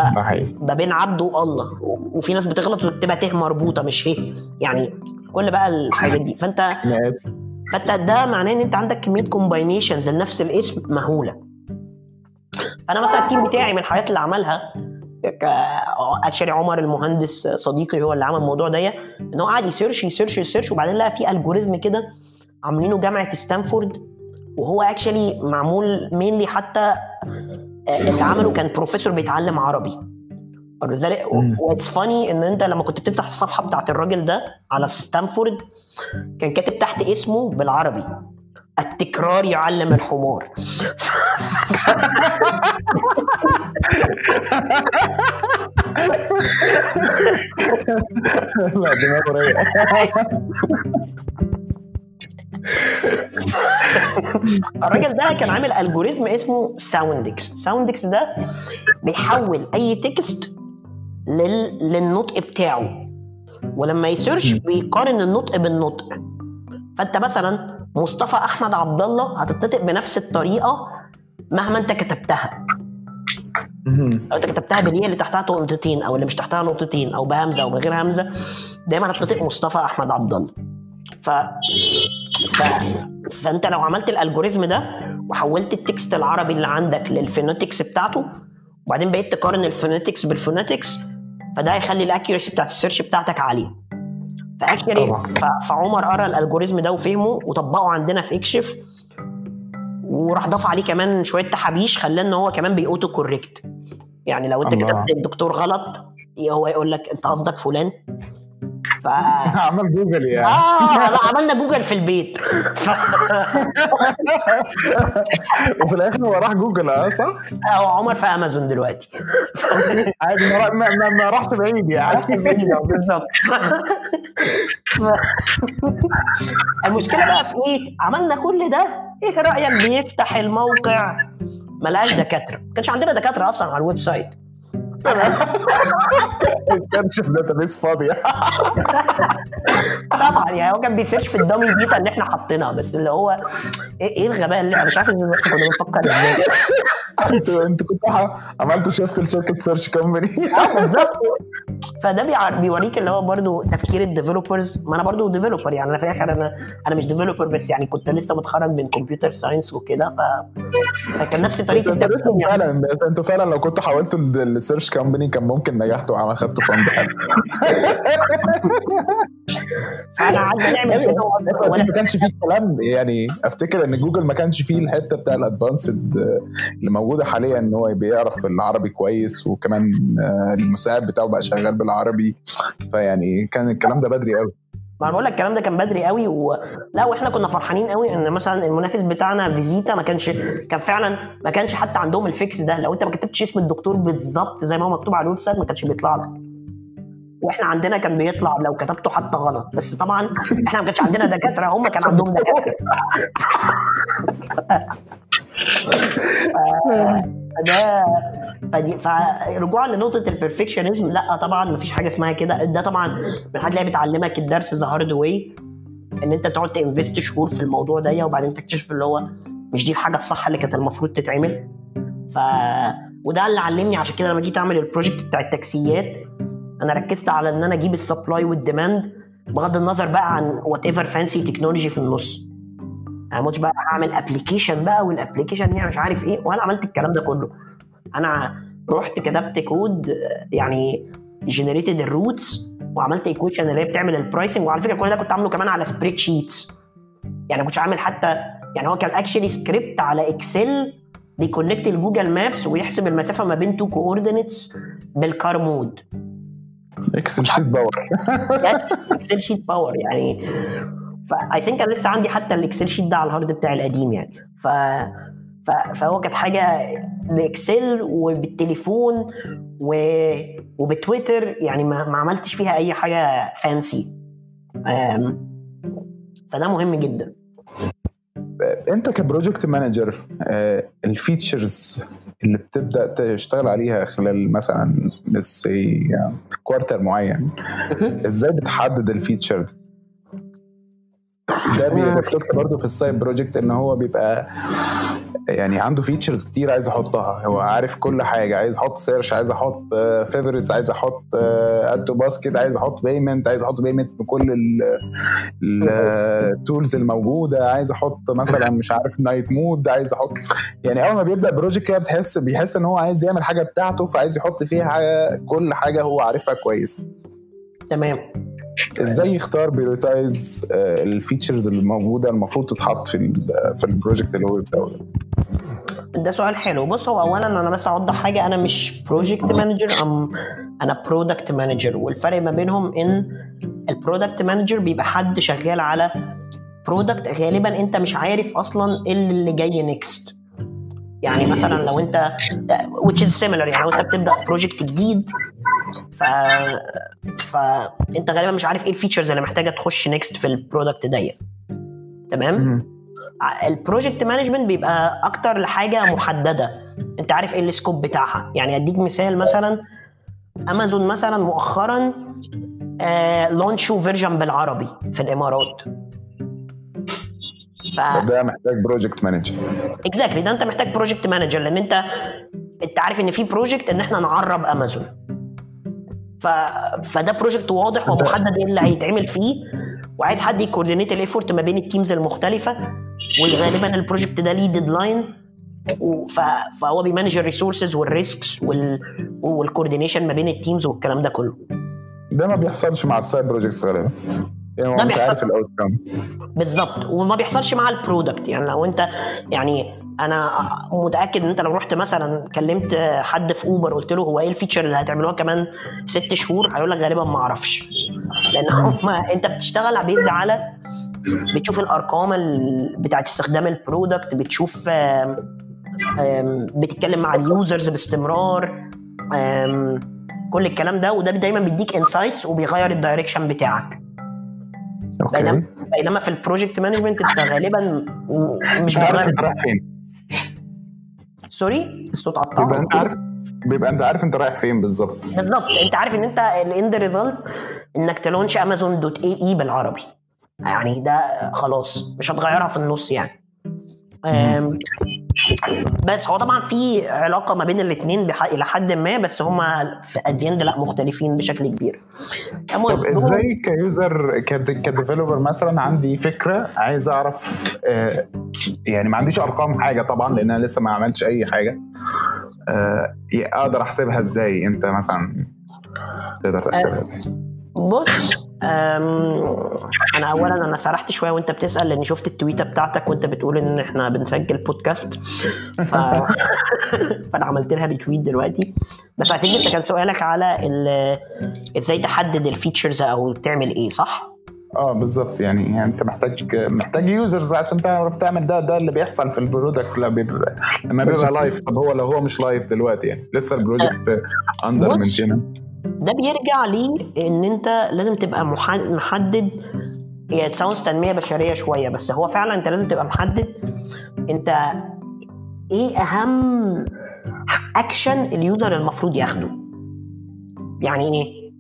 A: ده
B: بين عبد والله. و- وفي ناس بتغلط وتكتبها ته مربوطة مش هي. يعني كل بقى الحاجات دي.
A: فأنت [LAUGHS]
B: فأنت ده معناه إن أنت عندك كمية كومباينيشنز لنفس الاسم مهولة. فأنا مثلا ال team بتاعي من الحاجات اللي عملها actually عمر المهندس صديقي هو اللي عمل الموضوع ده إن هو قعد ي search ي search ي search وبعدين لقى في algorithm كده عاملينه جامعة ستانفورد وهو actually معمول mainly حتى آه، اللي عمله كان بروفيسور بيتعلم عربي. ولذلك what's funny إن أنت لما كنت بتفتح الصفحة بتاعت الراجل ده على ستانفورد كان كاتب تحت اسمه بالعربي. التكرار يعلم الحمار.
A: لا دماغه رايقة. [LAUGHS]
B: الراجل ده كان عامل algorithm اسمه Soundex Soundex ده بيحول أي text لل... للنطق بتاعه. ولما ي search بيقارن النطق بالنطق. فأنت مثلا مصطفى أحمد عبد الله هتتنطق بنفس الطريقة مهما أنت كتبتها. لو أنت كتبتها بالياء اللي تحتها نقطتين أو اللي مش تحتها نقطتين أو بهمزة أو بغير همزة دايما هتنطق مصطفى أحمد عبد الله ف... ف... فانت لو عملت ال algorithm ده وحولت ال text العربي اللي عندك لل phonetics بتاعته وبعدين بقيت تقارن ال phonetics بال phonetics فده هيخلي ال accuracy بتاعت ال search بتاعتك عالية. ف actually فعمر قرأ ال algorithm ده وفهمه وطبقه عندنا في اكشف وراح ضاف عليه كمان شوية تحابيش خلاه إن هو كمان بي auto correct يعني لو أنت كتبت الدكتور غلط هو يقول لك أنت قصدك فلان؟
A: ف... [LAUGHS] عمل جوجل يعني.
B: آه عملنا جوجل في البيت. ف... [LAUGHS]
A: وفي الآخر هو راح جوجل آه صح؟
B: هو عمر في أمازون دلوقتي. [LAUGHS]
A: عادي ما, ما, ما راحش بعيد يعني.
B: بالظبط. المشكلة بقى في إيه؟ عملنا كل ده. إيه رأيك بيفتح الموقع؟ ملقاش دكاترة. ما كانش عندنا دكاترة أصلا على ال website.
A: ال search في database فاضيه
B: طبعا يعني هو كان بي search في ال dummy data اللي إحنا حاطينها بس اللي هو إيه, إيه الغباء اللي أنا مش عارف ان إحنا كنا بنفكر إزاي.
A: أنتوا أنتوا كنتوا عملتوا shift لشركة search company
B: بالظبط. فده بيوريك اللي هو برضو تفكير ال developers ما أنا برضو developer يعني أنا في الآخر أنا أنا مش developer بس يعني كنت لسه متخرج من computer science وكده ف فكان نفس طريقة
A: التفكير يعني. فعلا أنتوا فعلا لو كنتوا حولتوا ال search company كان ممكن نجحتوا وعمل خدتوا fund
B: أنا قعدنا نعمل كده
A: ما كانش فيه كلام يعني. أفتكر إن جوجل ما كانش فيه الحتة بتاع ال advanced اللي موجودة حاليا إن هو بيعرف العربي كويس وكمان المساعد بتاعه بقى شغال بالعربي فيعني كان الكلام ده بدري قوي.
B: ما أنا بقول لك الكلام ده كان بدري قوي و... لا وإحنا كنا فرحانين قوي إن مثلا المنافس بتاعنا فيزيتا ما كانش كان فعلا ما كانش حتى عندهم ال fix ده. لو أنت ما كتبتش اسم الدكتور بالظبط زي ما هو مكتوب على ال website ما كانش بيطلع لك. وإحنا عندنا كان بيطلع لو كتبته حتى غلط. بس طبعا إحنا ما كانش عندنا دكاترة هم كان عندهم دكاترة. [LAUGHS] ده فدي فرجوعا لنقطة ال perfectionism لا طبعا مفيش حاجة اسمها كده. ده طبعا من حاجة اللي بتعلمك الدرس the hard way إن أنت تقعد ت invest شهور في الموضوع ده وبعدين تكتشف اللي هو مش دي الحاجة الصح اللي كانت المفروض تتعمل. ف وده اللي علمني عشان كده لما جيت أعمل ال project بتاع التاكسيات أنا ركزت على إن أنا أجيب ال supply وال demand بغض النظر بقى عن whatever fancy technology في النص. أنا مش بقى اعمل application بقى وال application يعني مش عارف إيه وأنا عملت الكلام ده كله. أنا رحت كتبت كود يعني generated ال routes وعملت equation اللي هي بتعمل ال pricing وعلى فكرة كل ده كنت عامله كمان على spreadsheets يعني ما كنتش عامل حتى يعني هو كان actually script على Excel بي connect ال Google Maps ويحسب المسافة ما بين two coordinates بال car
A: mode Excel sheet
B: power Excel sheet power يعني ف I think أنا لسه عندي حتى ال Excel sheet ده على ال hard بتاعي القديم يعني. ف فهو كانت حاجة ب Excel وبالتليفون و... وبتويتر يعني ما... ما عملتش فيها أي حاجة fancy فده مهم جدا.
A: أنت ك project manager ال features اللي بتبدأ تشتغل عليها خلال مثلا quarter معين إزاي بتحدد ال feature دي؟ ده بي reflect برضه في ال side project إن هو بيبقى يعني عنده features كتير عايز يحطها. هو عارف كل حاجة عايز أحط search عايز أحط favorites عايز أحط add to basket عايز أحط payment عايز أحط payment بكل ال tools الموجودة عايز أحط مثلا مش عارف night mode عايز أحط يعني أول ما بيبدأ project كده بتحس بيحس إن هو عايز يعمل حاجة بتاعته فعايز يحط فيها كل حاجة هو عارفها كويس.
B: تمام.
A: إزاي يختار ي prioritize ال features اللي موجودة المفروض تتحط في ال في ال project اللي هو بيبدأه ده؟
B: ده سؤال حلو. بص هو اولا أنا بس أوضح حاجة. أنا مش project manager أنا product manager والفرق ما بينهم إن ال product manager بيبقى حد شغال على product غالبا أنت مش عارف أصلا إيه اللي جاي next يعني مثلا لو أنت which is similar. يعني لو أنت بتبدأ project جديد ف فانت غالبا مش عارف إيه ال features اللي محتاجة تخش next في ال product ديت. تمام؟ ال project management بيبقى أكتر لحاجة محددة. انت عارف إيه ال scope بتاعها؟ يعني أديك مثال مثلا امازون مثلا مؤخرا آه launchوا version بالعربي في الإمارات.
A: ف... فده محتاج project manager
B: exactly ده انت محتاج project manager لأن انت انت عارف إن في project إن إحنا نعرب امازون ف... فده project واضح ومحدد إيه اللي هيتعمل فيه وعايز حد ي coordinate ال effort ما بين ال teams المختلفة وغالبا ال project ده ليه deadline ف... فهو بي manage ال resources وال risks وال... وال coordination ما بين ال teams والكلام ده كله.
A: ده ما بيحصلش مع ال side projects غالبا. يعني هو مش عارف ال outcome
B: بالظبط. وما بيحصلش مع ال product يعني لو انت يعني أنا متأكد إن أنت لو رحت مثلا كلمت حد في أوبر قلت له هو إيه ال feature اللي هتعملوها كمان ست شهور هيقول لك غالبا ما أعرفش. لأن هم أنت بتشتغل base على بتشوف الأرقام بتاعت استخدام ال product بتشوف بتتكلم مع ال users باستمرار كل الكلام ده وده دايما بيديك insights وبيغير ال direction بتاعك.
A: okay.
B: بينما في ال project management أنت غالبا مش
A: عارف أنت رايح فين.
B: sorry الصوت قطع.
A: بيبقى انت عارف بيبقى انت عارف انت رايح فين بالظبط.
B: بالظبط. انت عارف ان انت ال end result انك ت launch امازون dot AE بالعربي. يعني ده خلاص مش هتغيرها في النص يعني. بس هو طبعا في علاقة ما بين الاثنين إلى حد ما بس هما at the end لا مختلفين بشكل كبير.
A: طب إزاي ك user ك developer مثلا عندي فكرة عايز أعرف آه يعني ما عنديش أرقام حاجة طبعا لأن أنا لسه ما عملتش أي حاجة. آه أقدر أحسبها إزاي؟ أنت مثلا تقدر تحسبها إزاي؟
B: بص أنا اولا أنا سرحت شوية وأنت بتسأل لأني شفت ال tweetة بتاعتك وأنت بتقول إن إحنا بنسجل بودكاست ف... [LAUGHS] فأنا عملت لها retweet دلوقتي. بس اعتقد انت كان سؤالك على ال... إزاي تحدد ال features أو تعمل إيه صح؟
A: آه بالظبط. يعني, يعني أنت محتاج محتاج users عشان تعرف تعمل ده ده اللي بيحصل في ال product لما بيبقى لما بيبقى live طب هو لو هو مش live دلوقتي يعني لسه ال project under maintenance
B: ده بيرجع ليه إن أنت لازم تبقى محدد هي ت sounds تنمية بشرية شوية بس هو فعلا أنت لازم تبقى محدد أنت إيه أهم action ال user المفروض ياخده. يعني إيه؟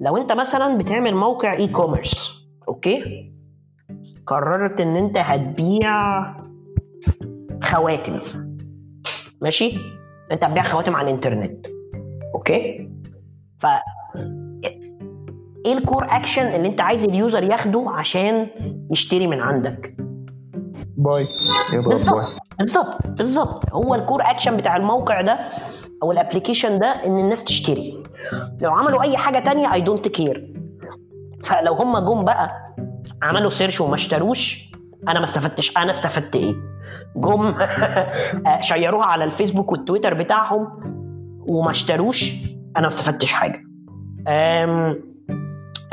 B: لو أنت مثلا بتعمل موقع e-commerce okay؟ قررت إن أنت هتبيع خواتم ماشي؟ أنت هتبيع خواتم على الإنترنت. okay؟ ف إيه ال core action اللي أنت عايز ال user ياخده عشان يشتري من عندك؟
A: buy. يضغط buy.
B: بالظبط بالظبط. هو ال core action بتاع الموقع ده أو ال application ده إن الناس تشتري. لو عملوا أي حاجة تانية I don't care فلو هم جم بقى عملوا search وما اشتروش أنا ما استفدتش. أنا استفدت إيه؟ جم [LAUGHS] share وها على الفيسبوك والتويتر بتاعهم. وما اشتروش أنا ما استفدتش حاجة.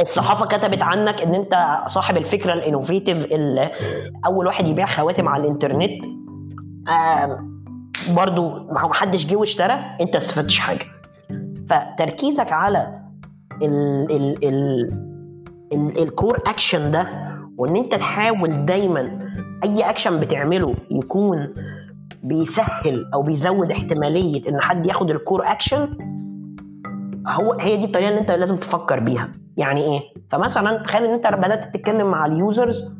B: الصحافة كتبت عنك إن أنت صاحب الفكرة ال innovative أول واحد يبيع خواتم على الإنترنت. برضو ما حدش جه واشترى أنت استفدتش حاجة. فتركيزك على ال ال ال ال ال core action ده وإن أنت تحاول دايما أي أكشن بتعمله يكون بيسهل أو بيزود احتمالية إن حد ياخد ال core action هو هي دي الطريقة اللي أنت لازم تفكر بيها. يعني إيه؟ فمثلا تخيل إن أنت بدأت تتكلم مع اليوزرز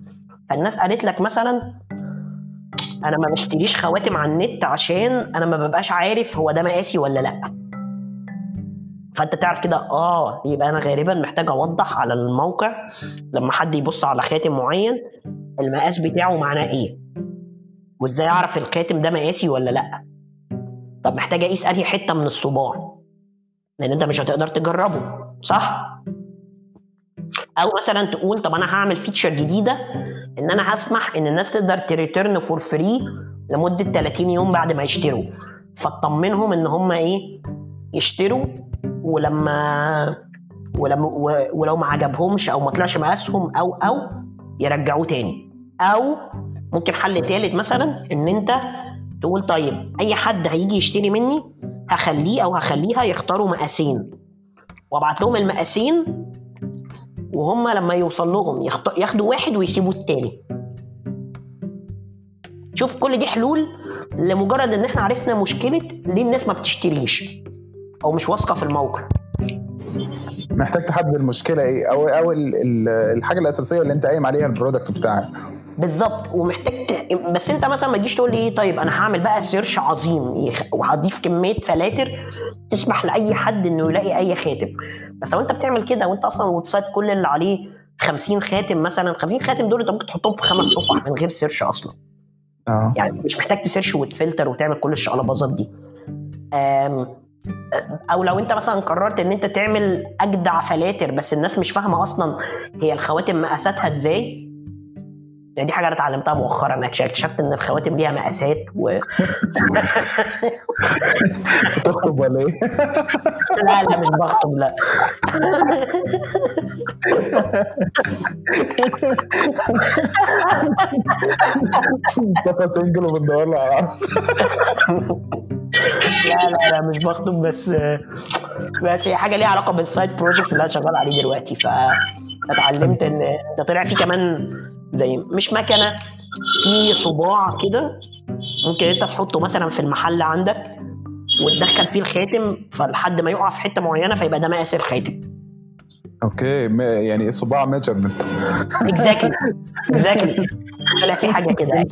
B: فالناس قالت لك مثلا أنا ما بشتريش خواتم على النت عشان أنا ما ببقاش عارف هو ده مقاسي ولا لأ. فأنت تعرف كده آه يبقى أنا غالبا محتاج أوضح على الموقع لما حد يبص على خاتم معين المقاس بتاعه معناه إيه. وإزاي أعرف الخاتم ده مقاسي ولا لأ؟ طب محتاج أقيس أنهي حتة من الصباع؟ لأن أنت مش هتقدر تجربه صح؟ أو مثلا تقول طب أنا هعمل feature جديدة إن أنا هسمح إن الناس تقدر ت return for free لمدة 30 يوم بعد ما يشتروا. فتطمنهم إن هم إيه؟ يشتروا ولما ولما ولو ما عجبهمش أو ما طلعش مقاسهم أو أو يرجعوه تاني. أو ممكن حل تالت مثلا إن أنت تقول طيب أي حد هيجي يشتري مني هخليه أو هخليها يختاروا مقاسين. وأبعت لهم المقاسين وهم لما يوصل لهم ياخدوا واحد ويسيبوا التاني. شوف كل دي حلول لمجرد إن إحنا عرفنا مشكلة ليه الناس ما بتشتريش أو مش واثقة في الموقع.
A: محتاج تحدد المشكلة إيه أو أو الحاجة الأساسية اللي أنت قايم عليها ال product بتاعك.
B: بالظبط ومحتاج ت... بس انت مثلا ما تجيش تقول لي إيه طيب أنا هعمل بقى search عظيم وهضيف كمية فلاتر تسمح لأي حد إنه يلاقي أي خاتم. بس لو أنت بتعمل كده وأنت أصلا ال website كل اللي عليه 50 خاتم مثلا 50 خاتم دول أنت ممكن تحطهم في خمس صفح من غير search أصلا. آه. يعني مش محتاج ت search وتفلتر وتعمل كل الشقلباظات دي. أو لو أنت مثلا قررت إن أنت تعمل أجدع فلاتر بس الناس مش فاهمة أصلا هي الخواتم مقاساتها إزاي يعني دي حاجة أنا اتعلمتها مؤخرا أنا اكتشفت إن الخواتم ليها مقاسات و [LAUGHS]
A: تخطب ولا إيه؟
B: لا لا مش بخطب لا
A: مصطفى سنجل وبندور له على
B: لا لا لا مش بخطب بس بس هي حاجة ليها علاقة بال side project اللي أنا شغال عليه دلوقتي فتعلمت إن ده طلع في كمان زي مش مكنة في صباع كده ممكن انت تحطه مثلا في المحل عندك وتدخل فيه الخاتم فلحد ما يقع في حتة معينة فيبقى ده مقاس الخاتم.
A: okay يعني صباع measurement
B: exactly exactly طلع في حاجة كده.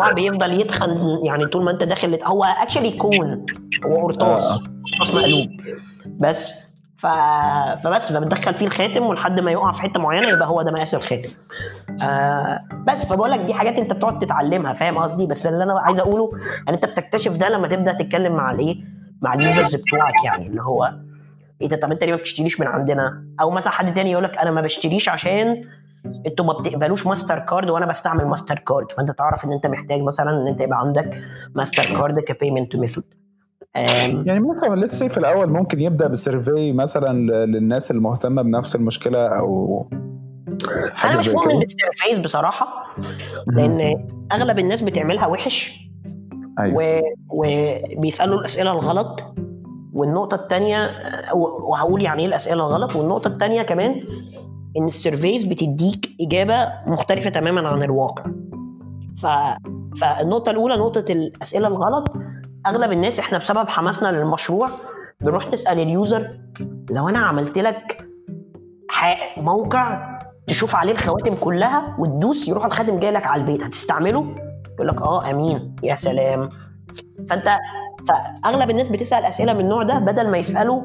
B: هو بيفضل يتخن يعني طول ما انت داخل هو actually cone هو قرطاس قرطاس مقلوب. بس فبس فبتدخل فيه الخاتم ولحد ما يقع في حتة معينة يبقى هو ده مقاس الخاتم. آه بس فبقول لك دي حاجات انت بتقعد تتعلمها فاهم قصدي؟ بس اللي أنا عايز اقوله ان انت بتكتشف ده لما تبدأ تتكلم مع الايه؟ مع ال users بتوعك يعني اللي هو إيه ده؟ طب انت ليه ما بتشتريش من عندنا؟ أو مثلا حد تاني يقول لك أنا ما بشتريش عشان أنتوا ما بتقبلوش ماستر كارد وأنا بستعمل ماستر كارد. فأنت تعرف إن أنت محتاج مثلا إن أنت يبقى عندك ماستر كارد ك payment method
A: يعني مثلا let's في الأول ممكن يبدأ ب survey مثلا للناس المهتمة بنفس المشكلة أو
B: أنا مش مؤمن بال surveys بصراحة لأن أغلب الناس بتعملها وحش أيوة. و... وبيسألوا الأسئلة الغلط والنقطة الثانية وهقول يعني إيه الأسئلة الغلط والنقطة الثانية كمان إن ال surveys بتديك إجابة مختلفة تماما عن الواقع. ف... فالنقطة الأولى نقطة الأسئلة الغلط أغلب الناس إحنا بسبب حماسنا للمشروع بنروح تسال ال user لو أنا عملت لك موقع تشوف عليه الخواتم كلها وتدوس يروح الخاتم جاي لك على البيت هتستعمله؟ يقول لك آه أمين يا سلام. فأنت فأغلب الناس بتسأل أسئلة من النوع ده بدل ما يسألوا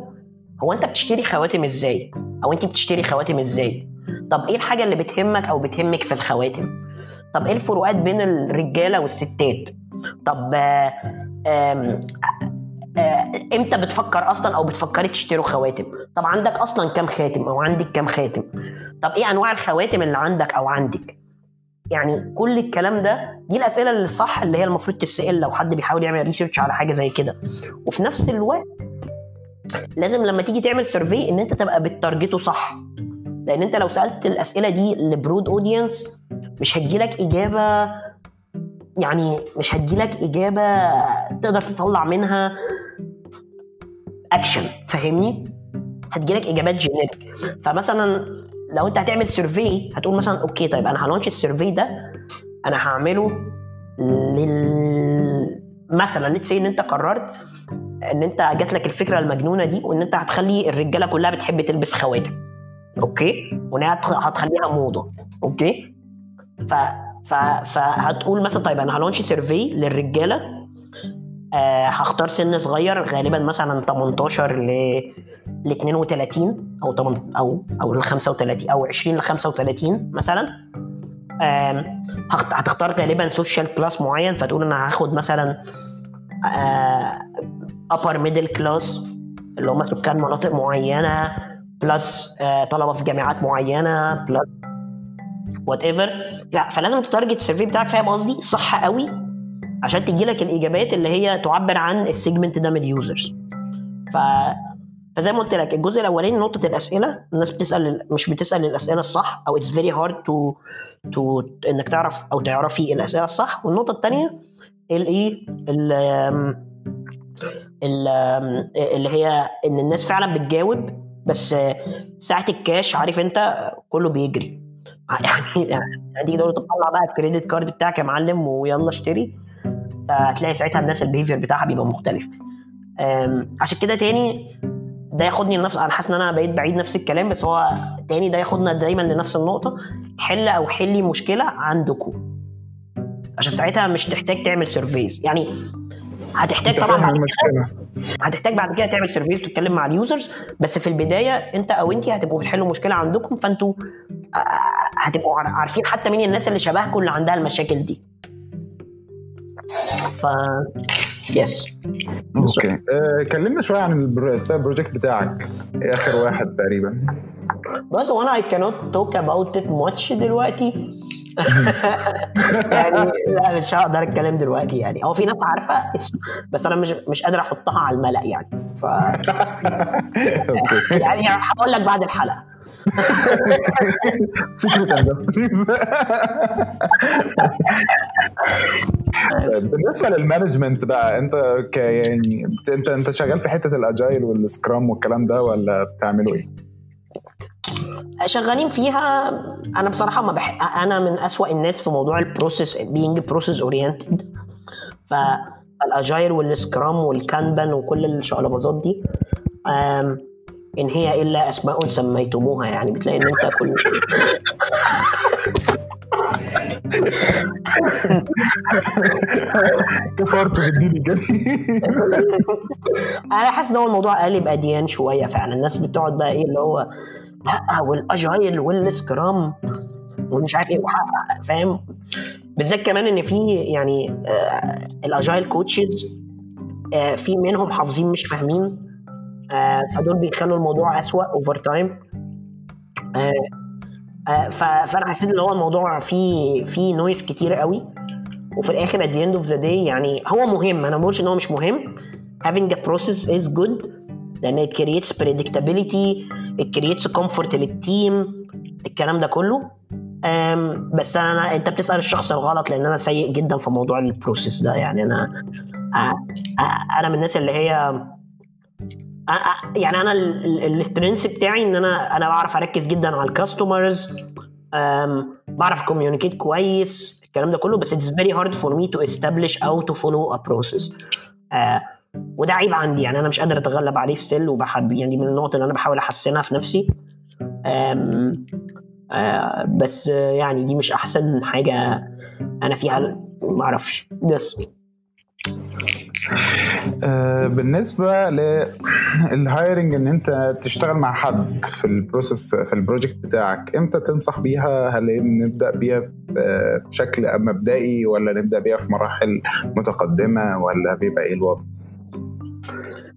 B: هو أنت بتشتري خواتم إزاي؟ أو أنت بتشتري خواتم إزاي؟ طب إيه الحاجة اللي بتهمك أو بتهمك في الخواتم؟ طب إيه الفروقات بين الرجالة والستات؟ طب إمتى بتفكر أصلا أو بتفكري تشتروا خواتم؟ طب عندك أصلا كام خاتم أو عندك كام خاتم؟ طب إيه انواع الخواتم اللي عندك أو عندك؟ يعني كل الكلام ده دي الاسئله اللي صح اللي هي المفروض تتسأل لو حد بيحاول يعمل research على حاجة زي كده. وفي نفس الوقت لازم لما تيجي تعمل survey ان انت تبقى بت target ه صح. لأن انت لو سألت الاسئلة دي ل broad audience مش هتجيلك إجابة يعني مش هتجيلك إجابة تقدر تطلع منها اكشن فاهمني؟ هتجيلك إجابات generic فمثلا لو أنت هتعمل survey هتقول مثلا okay طيب أنا ه launch ال survey ده أنا هعمله لل مثلا let's إن أنت قررت إن أنت جات لك الفكرة المجنونة دي وإن أنت هتخلي الرجالة كلها بتحب تلبس خواتم. okay؟ وإن هتخليها موضة. okay؟ ف فهتقول مثلا طيب أنا ه launch survey للرجالة آه هختار سن صغير غالبا مثلا 18 ل ل 32 أو 8 أو أو ل 35 أو 20 ل 35 مثلا. آه هتختار غالبا social class معين فتقول أنا هاخد مثلا آه upper middle class اللي هم سكان مناطق معينة plus طلبة في جامعات معينة plus whatever لا فلازم ت target ال survey بتاعك فاهم قصدي؟ صح قوي عشان تجي لك الإجابات اللي هي تعبر عن ال segment ده من ال users ف فزي ما قلت لك الجزء الأولاني نقطة الأسئلة الناس بتسأل مش بتسأل الأسئلة الصح أو it's very hard to to إنك تعرف أو تعرفي الأسئلة الصح. والنقطة الثانية الايه اللي هي إن الناس فعلا بتجاوب بس ساعة الكاش عارف أنت كله بيجري. [LAUGHS] يعني يعني تقول تطلع بقى ال credit card بتاعك يا معلم ويلا اشتري. هتلاقي ساعتها الناس ال behavior بتاعها بيبقى مختلف. عشان كده تاني ده ياخدني لنفس أنا حاسس إن أنا بقيت بعيد نفس الكلام بس هو تاني ده ياخدنا دايما لنفس النقطة. حل أو حلي مشكلة عندكم. عشان ساعتها مش تحتاج تعمل surveys يعني هتحتاج طبعا بعد كده هتحتاج بعد كده تعمل surveys وتتكلم مع ال users بس في البداية أنت أو انت هتبقوا بتحلوا مشكلة عندكم فأنتوا هتبقوا عارفين حتى مين الناس اللي شبهكم اللي عندها المشاكل دي. ف yes
A: okay. آه، كلمنا شوية عن ال project بتاعك. آخر واحد تقريبا؟
B: بس هو أنا I cannot talk about it much دلوقتي. [LAUGHS] يعني لا مش هقدر أتكلم دلوقتي يعني. هو في ناس عارفة بس أنا مش مش قادر أحطها على الملأ يعني. ف يعني هقول لك بعد الحلقة. [LAUGHS]
A: secret industries [LAUGHS] بالنسبة لل management بقى أنت يعني أنت أنت شغال في حتة ال agile وال scrum والكلام ده ولا بتعملوا إيه؟
B: شغالين فيها. أنا بصراحة ما بح... أنا من أسوأ الناس في موضوع البروسيس بينج بروسيس اورينتد فالاجايل والسكرام والكانبان وكل الشقلباظات دي إن هي إلا أسماء سميتموها يعني. بتلاقي إن أنت كل [LAUGHS]
A: كفرت بالدين [LAUGHS]
B: أنا حاسس إن هو الموضوع قالب أديان شوية فعلا. الناس بتقعد بقى إيه اللي هو لا وال agile وال scrum ومش عارف إيه فاهم؟ بالذات كمان إن في يعني آه ال agile coaches آه في منهم حافظين مش فاهمين آه فدول بيخلوا الموضوع أسوأ over time فأنا حسيت ان هو الموضوع فيه فيه noise كتير قوي. وفي الآخر at the end of the day يعني هو مهم أنا ما بقولش إن هو مش مهم. Having a process is good لأن it creates predictability. Creates comfort لل team الكلام ده كله. بس أنا أنت بتسأل الشخص الغلط لأن أنا سيء جدا في موضوع ال process ده. يعني أنا أنا من الناس اللي هي يعني أنا ال strength بتاعي إن أنا أنا بعرف أركز جدا على ال customers بعرف communicate كويس. الكلام ده كله. بس it's very hard for me to establish أو to follow a process وده عيب عندي. يعني أنا مش قادر أتغلب عليه still وبحب يعني من النقط اللي أنا بحاول أحسنها في نفسي. أم أه بس يعني دي مش أحسن حاجة أنا فيها ما أعرفش بس.
A: آه بالنسبة لل hiring إن أنت تشتغل مع حد في ال process في ال project بتاعك إمتى تنصح بيها؟ هل نبدأ بيها بشكل مبدئي ولا نبدأ بيها في مراحل متقدمة ولا بيبقى إيه الوضع؟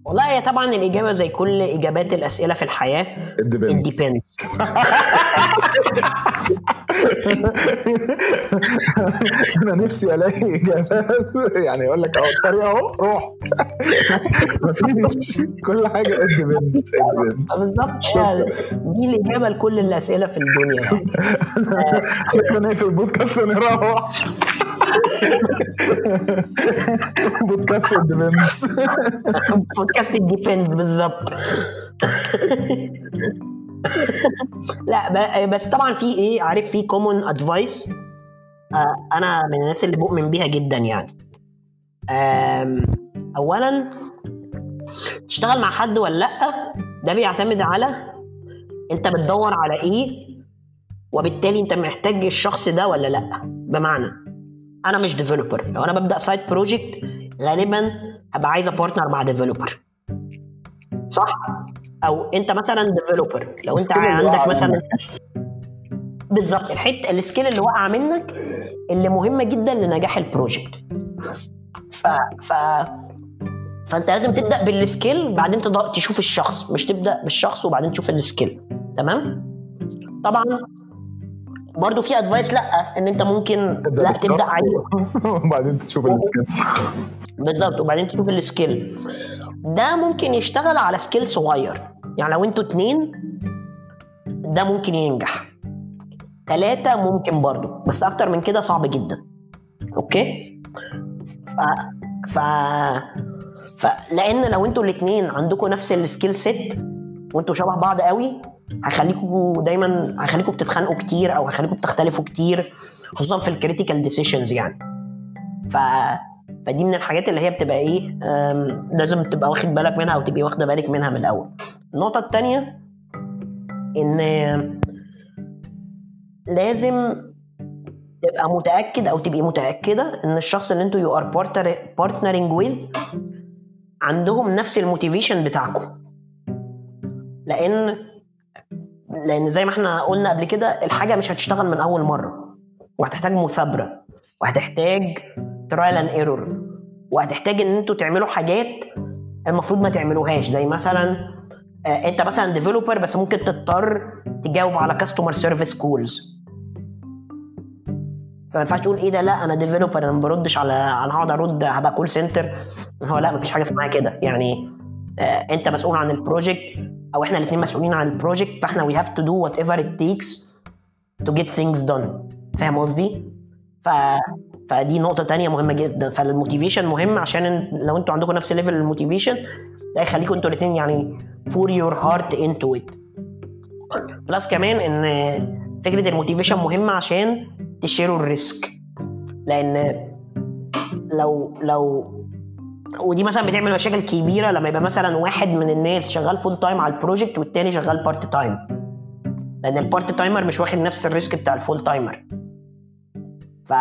B: والله هي طبعا الإجابة زي كل إجابات الأسئلة في
A: الحياة
B: depends [LAUGHS]
A: أنا نفسي ألاقي إجابات. يعني يقول لك أهو الطريقة أهو روح. [LAUGHS] مفيش. كل حاجة depends
B: بالظبط. دي الإجابة لكل الأسئلة في الدنيا يعني. [LAUGHS]
A: أنا في البودكاست ونروح. بودكاست depends
B: بودكاست depends بالظبط. لا بس طبعا في إيه عارف في common advice أنا من الناس اللي بؤمن بيها جدا يعني. اولا تشتغل مع حد ولا لأ ده بيعتمد على أنت بتدور على إيه وبالتالي أنت محتاج الشخص ده ولا لأ. بمعنى أنا مش developer لو أنا ببدأ side project غالبا هبقى عايز partner مع developer صح؟ أو أنت مثلا developer لو أنت عندك مثلا بالظبط. الحته ال skill اللي واقعه منك اللي مهمه جدا لنجاح ال project ف ف فأنت لازم تبدأ بال skill بعدين تشوف الشخص. مش تبدأ بالشخص وبعدين تشوف ال skill تمام؟ طبعا برضو في advice لأ إن أنت ممكن لأ
A: تبدأ
B: عادي. [LAUGHS]
A: وبعدين تشوف السكيل
B: بالظبط وبعدين تشوف ال skill ده ممكن يشتغل على scale صغير. يعني لو أنتوا اتنين ده ممكن ينجح. تلاتة ممكن برضو بس أكتر من كده صعب جدا. okay؟ ف... ف... ف... لأن لو أنتوا الاتنين عندكم نفس ال skill set وانتوا شبه بعض قوي هيخليكوا دايما هيخليكوا بتتخانقوا كتير أو هيخليكوا بتختلفوا كتير خصوصا في ال critical decisions يعني. ف فدي من الحاجات اللي هي بتبقى إيه لازم تبقى واخد بالك منها أو تبقي واخدة بالك منها من الأول. النقطة الثانية إن لازم تبقى متأكد أو تبقي متأكدة إن الشخص اللي أنتوا you are partnering with عندهم نفس ال motivation بتاعكم. لأن لأن زي ما إحنا قلنا قبل كده الحاجة مش هتشتغل من أول مرة. وهتحتاج مثابره وهتحتاج trial and error وهتحتاج إن أنتوا تعملوا حاجات المفروض ما تعملوهاش. زي مثلا آه، انت مثلا developer بس ممكن تضطر تجاوب على customer service calls فما ينفعش تقول إيه ده؟ لا أنا developer أنا ما بردش على أنا هقعد أرد هبقى call center هو لا مفيش حاجة اسمها كده. يعني انت مسؤول عن ال project أو إحنا الاثنين مسؤولين عن ال project فاحنا we have to do whatever it takes to get things done. فاهم قصدي؟ ف فدي نقطة تانية مهمة جدا. فال motivation مهم عشان لو أنتوا عندكم نفس level ال motivation ده يخليكم أنتوا الاثنين يعني pour your heart into it. plus كمان إن فكرة ال motivation مهمة عشان ت share وا ال risk. لأن لو لو ودي مثلا بتعمل مشاكل كبيرة لما يبقى مثلا واحد من الناس شغال full time على ال project والتاني شغال part time لأن ال part timer مش واخد نفس ال risk بتاع ال full timer ف...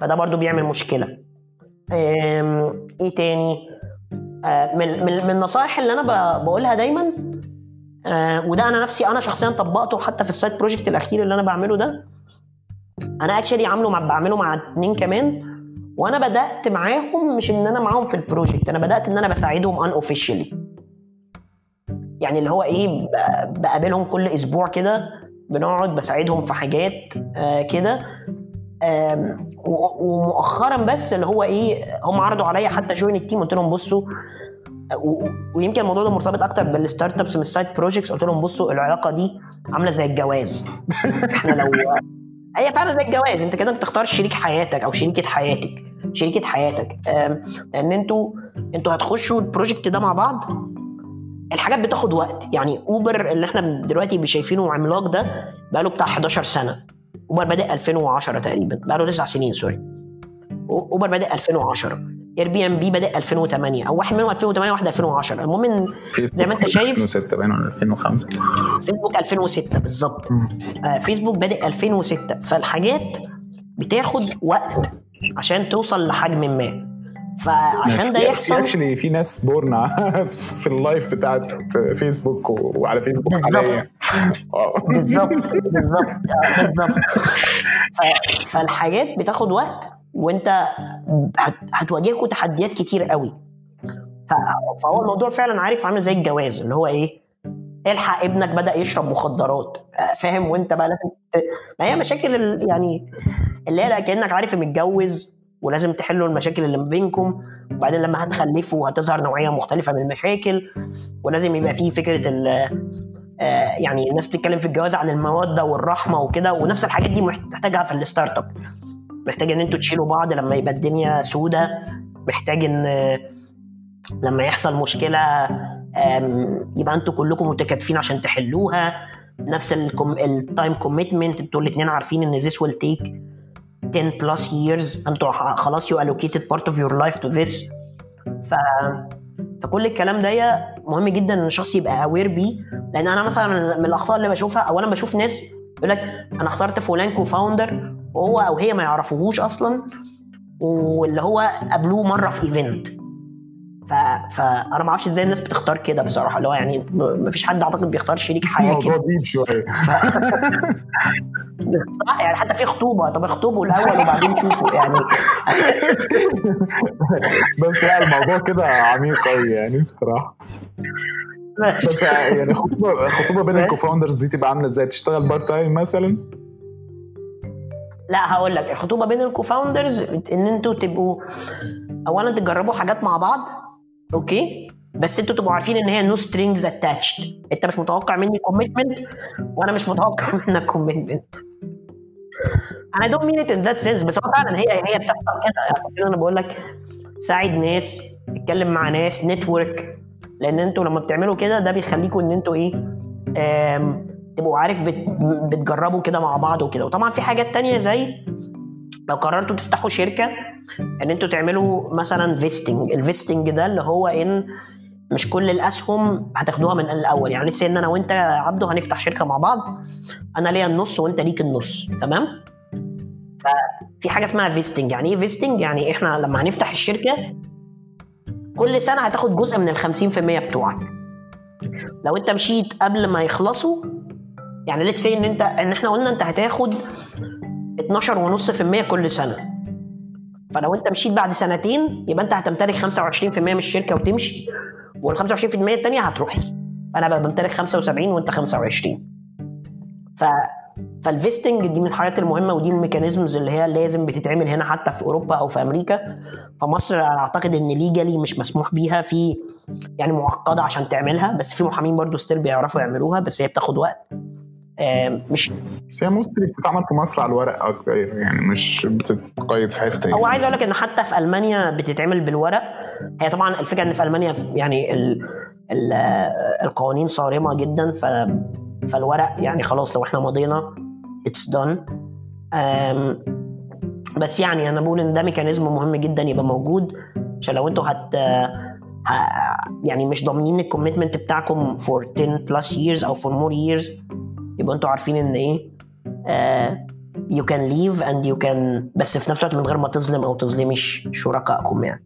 B: فده برضو بيعمل مشكلة. إيه تاني؟ آه، من من النصائح اللي أنا. بقولها دايما آه، وده أنا نفسي أنا شخصيا طبقته حتى في ال side project الأخير اللي أنا بعمله ده. أنا actually عامله مع بعمله مع اتنين كمان. وأنا بدأت معاهم مش إن أنا معاهم في ال project أنا بدأت إن أنا بساعدهم unofficially يعني اللي هو إيه بقابلهم كل أسبوع كده بنقعد بساعدهم في حاجات آه كده. ومؤخرا بس اللي هو إيه هم عرضوا عليا حتى join ال team قلت لهم بصوا ويمكن الموضوع ده مرتبط أكتر بال startups من ال side projects قلت لهم بصوا العلاقة دي عاملة زي الجواز. [LAUGHS] إحنا لو هي فعلا زي الجواز. أنت كده بتختار شريك حياتك أو شريكة حياتك. شريكة حياتك. لأن أنتوا أنتوا هتخشوا ال project ده مع بعض. الحاجات بتاخد وقت. يعني Uber اللي إحنا دلوقتي شايفينه عملاق ده بقاله بتاع 11 سنة. Uber بادئ 2010 تقريبا. بقاله 9 سنين sorry Uber بادئ 2010 Airbnb بادئ 2008 أو واحد منهم 2008 وواحد 2010 المهم إن زي ما أنت شايف
A: 2006 باين ولا 2005
B: فيسبوك 2006 بالظبط. آه، فيسبوك بادئ 2006 فالحاجات بتاخد وقت عشان توصل لحجم ما. فعشان ده يحصل
A: actually في ناس بورنا [LAUGHS] في ال live بتاعت فيسبوك وعلى فيسبوك
B: بالظبط.
A: حاليا. آه.
B: بالظبط بالظبط آه، بالظبط. فالحاجات بتاخد وقت وانت هتواجهكوا تحديات كتير قوي. فهو الموضوع فعلا عارف عامل زي الجواز اللي هو إيه؟ الحق ابنك بدأ يشرب مخدرات فاهم؟ وأنت بقى لازم ما هي مشاكل يعني اللي هي كأنك عارف متجوز ولازم تحلوا المشاكل اللي ما بينكم وبعدين لما هتخلفوا هتظهر نوعية مختلفة من المشاكل ولازم يبقى فيه فكرة ال آه، يعني الناس بتتكلم في الجواز عن المودة والرحمة وكده ونفس الحاجات دي محتاجها في ال startup محتاج إن أنتوا تشيلوا بعض لما يبقى الدنيا سودة. محتاج إن لما يحصل مشكلة يبقى أنتوا كلكم متكاتفين عشان تحلوها. نفس ال time commitment أنتوا الاثنين عارفين إن this will take 10 plus years. أنتوا خلاص you allocated part of your life to this. ف فكل الكلام ده مهم جدا إن الشخص يبقى aware بيه. لأن أنا مثلا من الأخطاء اللي بشوفها اولا بشوف ناس يقول لك أنا اخترت فلان cofounder وهو أو هي ما يعرفوهوش أصلا واللي هو قابلوه مرة في event ف... فانا ما أعرفش إزاي الناس بتختار كده بصراحة اللي هو يعني ما فيش حد أعتقد بيختار شريك حياة
A: الموضوع
B: كده
A: deep شوية. [LAUGHS]
B: صح يعني حتى في خطوبة طب اخطبوا الأول وبعدين شوفوا يعني. [LAUGHS]
A: بس لا الموضوع كده عميق قوي يعني بصراحة. بس يعني خطوبة خطوبة بين ال cofounders دي تبقى عاملة إزاي؟ تشتغل part time مثلا؟
B: لا هقول لك. الخطوبة بين ال cofounders إن أنتوا تبقوا اولا تجربوا حاجات مع بعض أوكي؟ بس أنتوا تبقوا عارفين إن هي no strings attached أنت مش متوقع مني commitment وأنا مش متوقع [LAUGHS] منك commitment أنا don't mean it in that sense بس هو فعلا هي هي بتحصل كده. يعني أنا بقول لك ساعد ناس اتكلم مع ناس network لأن أنتوا لما بتعملوا كده ده بيخليكم إن أنتوا إيه تبقوا عارف بت بتجربوا كده مع بعض وكده. وطبعا في حاجات تانية زي لو قررتوا تفتحوا شركة إن أنتوا تعملوا مثلا vesting. ال vesting ده اللي هو إن مش كل الأسهم هتاخدوها من الأول. يعني لسه إن أنا وأنت يا عبده هنفتح شركة مع بعض أنا ليا النص وأنت ليك النص. تمام؟ ففي حاجة اسمها vesting. يعني إيه vesting؟ يعني إحنا لما هنفتح الشركة كل سنة هتاخد جزء من ال 50% بتوعك. لو أنت مشيت قبل ما يخلصوا يعني let's say إن انت إن إحنا قلنا أنت هتاخد 12.5% كل سنة. فلو أنت مشيت بعد سنتين يبقى أنت هتمتلك 25% من الشركة وتمشي. وال 25% الثانية هتروح لي بقى بمتلك 75 وأنت 25 ف فال vesting دي من الحاجات المهمة ودي ال mechanisms اللي هي لازم بتتعمل هنا حتى في أوروبا أو في أمريكا. فمصر أنا أعتقد إن legally مش مسموح بيها في يعني معقدة عشان تعملها بس في محامين برضو still بيعرفوا يعملوها بس هي بتاخد وقت. مش
A: بس هي mostly بتتعمل في مصر على الورق أكتر يعني مش بتتقيد في حتة
B: هو
A: يعني.
B: عايز أقول لك إن حتى في ألمانيا بتتعمل بالورق. هي طبعا الفكرة إن في ألمانيا يعني ال ال القوانين صارمة جدا ف فالورق يعني خلاص لو إحنا مضينا it's done بس يعني أنا بقول إن ده mechanism مهم جدا يبقى موجود. عشان لو أنتوا هت يعني مش ضامنين ال commitment بتاعكم for 10 plus years أو for more years يبقى أنتوا عارفين ان إيه you can leave and you can بس في نفس الوقت من غير ما تظلم أو تظلمي ش- شركائكم يعني.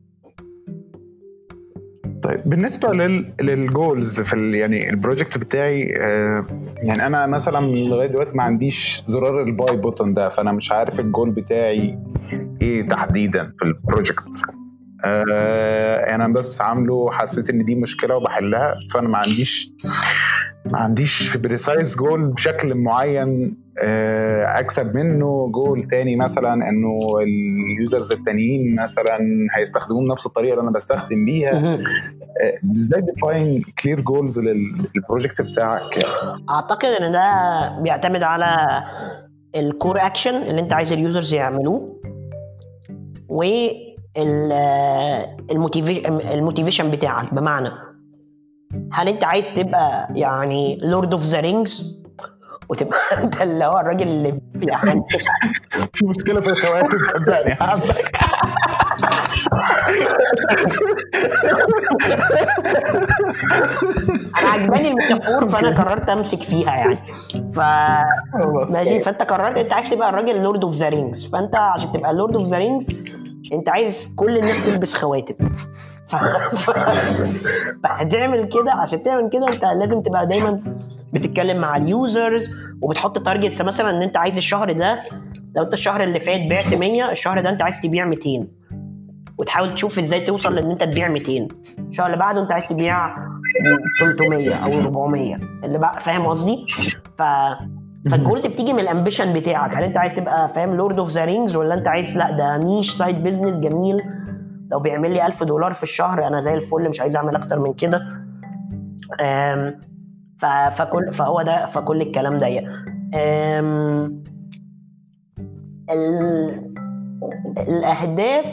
A: طيب بالنسبة لل... لل goals في ال... يعني ال project بتاعي آه يعني أنا مثلا لغاية دلوقتي ما عنديش زرار ال buy button ده فأنا مش عارف الجول بتاعي إيه تحديدا في ال project آه أنا بس عامله حسيت إن دي مشكلة وبحلها فأنا ما عنديش ما عنديش precise goal بشكل معين آه، أكسب منه جول تاني مثلا إنه ال users التانيين مثلا هيستخدموه بنفس الطريقة اللي أنا بستخدم بيها. آه، إزاي define clear goals لل project بتاعك
B: أعتقد إن ده بيعتمد على ال core action اللي أنت عايز ال users يعملوه و ال motivation بتاعك بمعنى هل انت عايز تبقى يعني Lord of the Rings وتبقى [LAUGHS] انت اللي هو الراجل اللي يعني [LAUGHS]
A: في مشكلة في الخواتم صدقني.
B: أنا عجباني ال metaphor فأنا قررت أمسك فيها يعني. ف ماشي فأنت قررت إنت عايز تبقى الراجل Lord of the Rings فأنت عشان تبقى Lord of the Rings انت عايز كل الناس تلبس خواتم. فهتعمل كده عشان تعمل كده انت لازم تبقى دايما بتتكلم مع ال users وبتحط targets مثلا إن انت عايز الشهر ده لو انت الشهر اللي فات بعت 100 الشهر ده انت عايز تبيع 200 وتحاول تشوف إزاي توصل لأن انت تبيع 200 الشهر اللي بعده انت عايز تبيع 300 أو 400 اللي بقى فاهم قصدي؟ ف فال goals بتيجي من ال ambition بتاعك. هل انت عايز تبقى فاهم Lord of the Rings ولا انت عايز لا ده niche side business جميل. لو بيعمل لي 1000 دولار في الشهر أنا زي الفل مش عايز أعمل أكتر من كده. فكل فهو ده فكل الكلام ده ال- الأهداف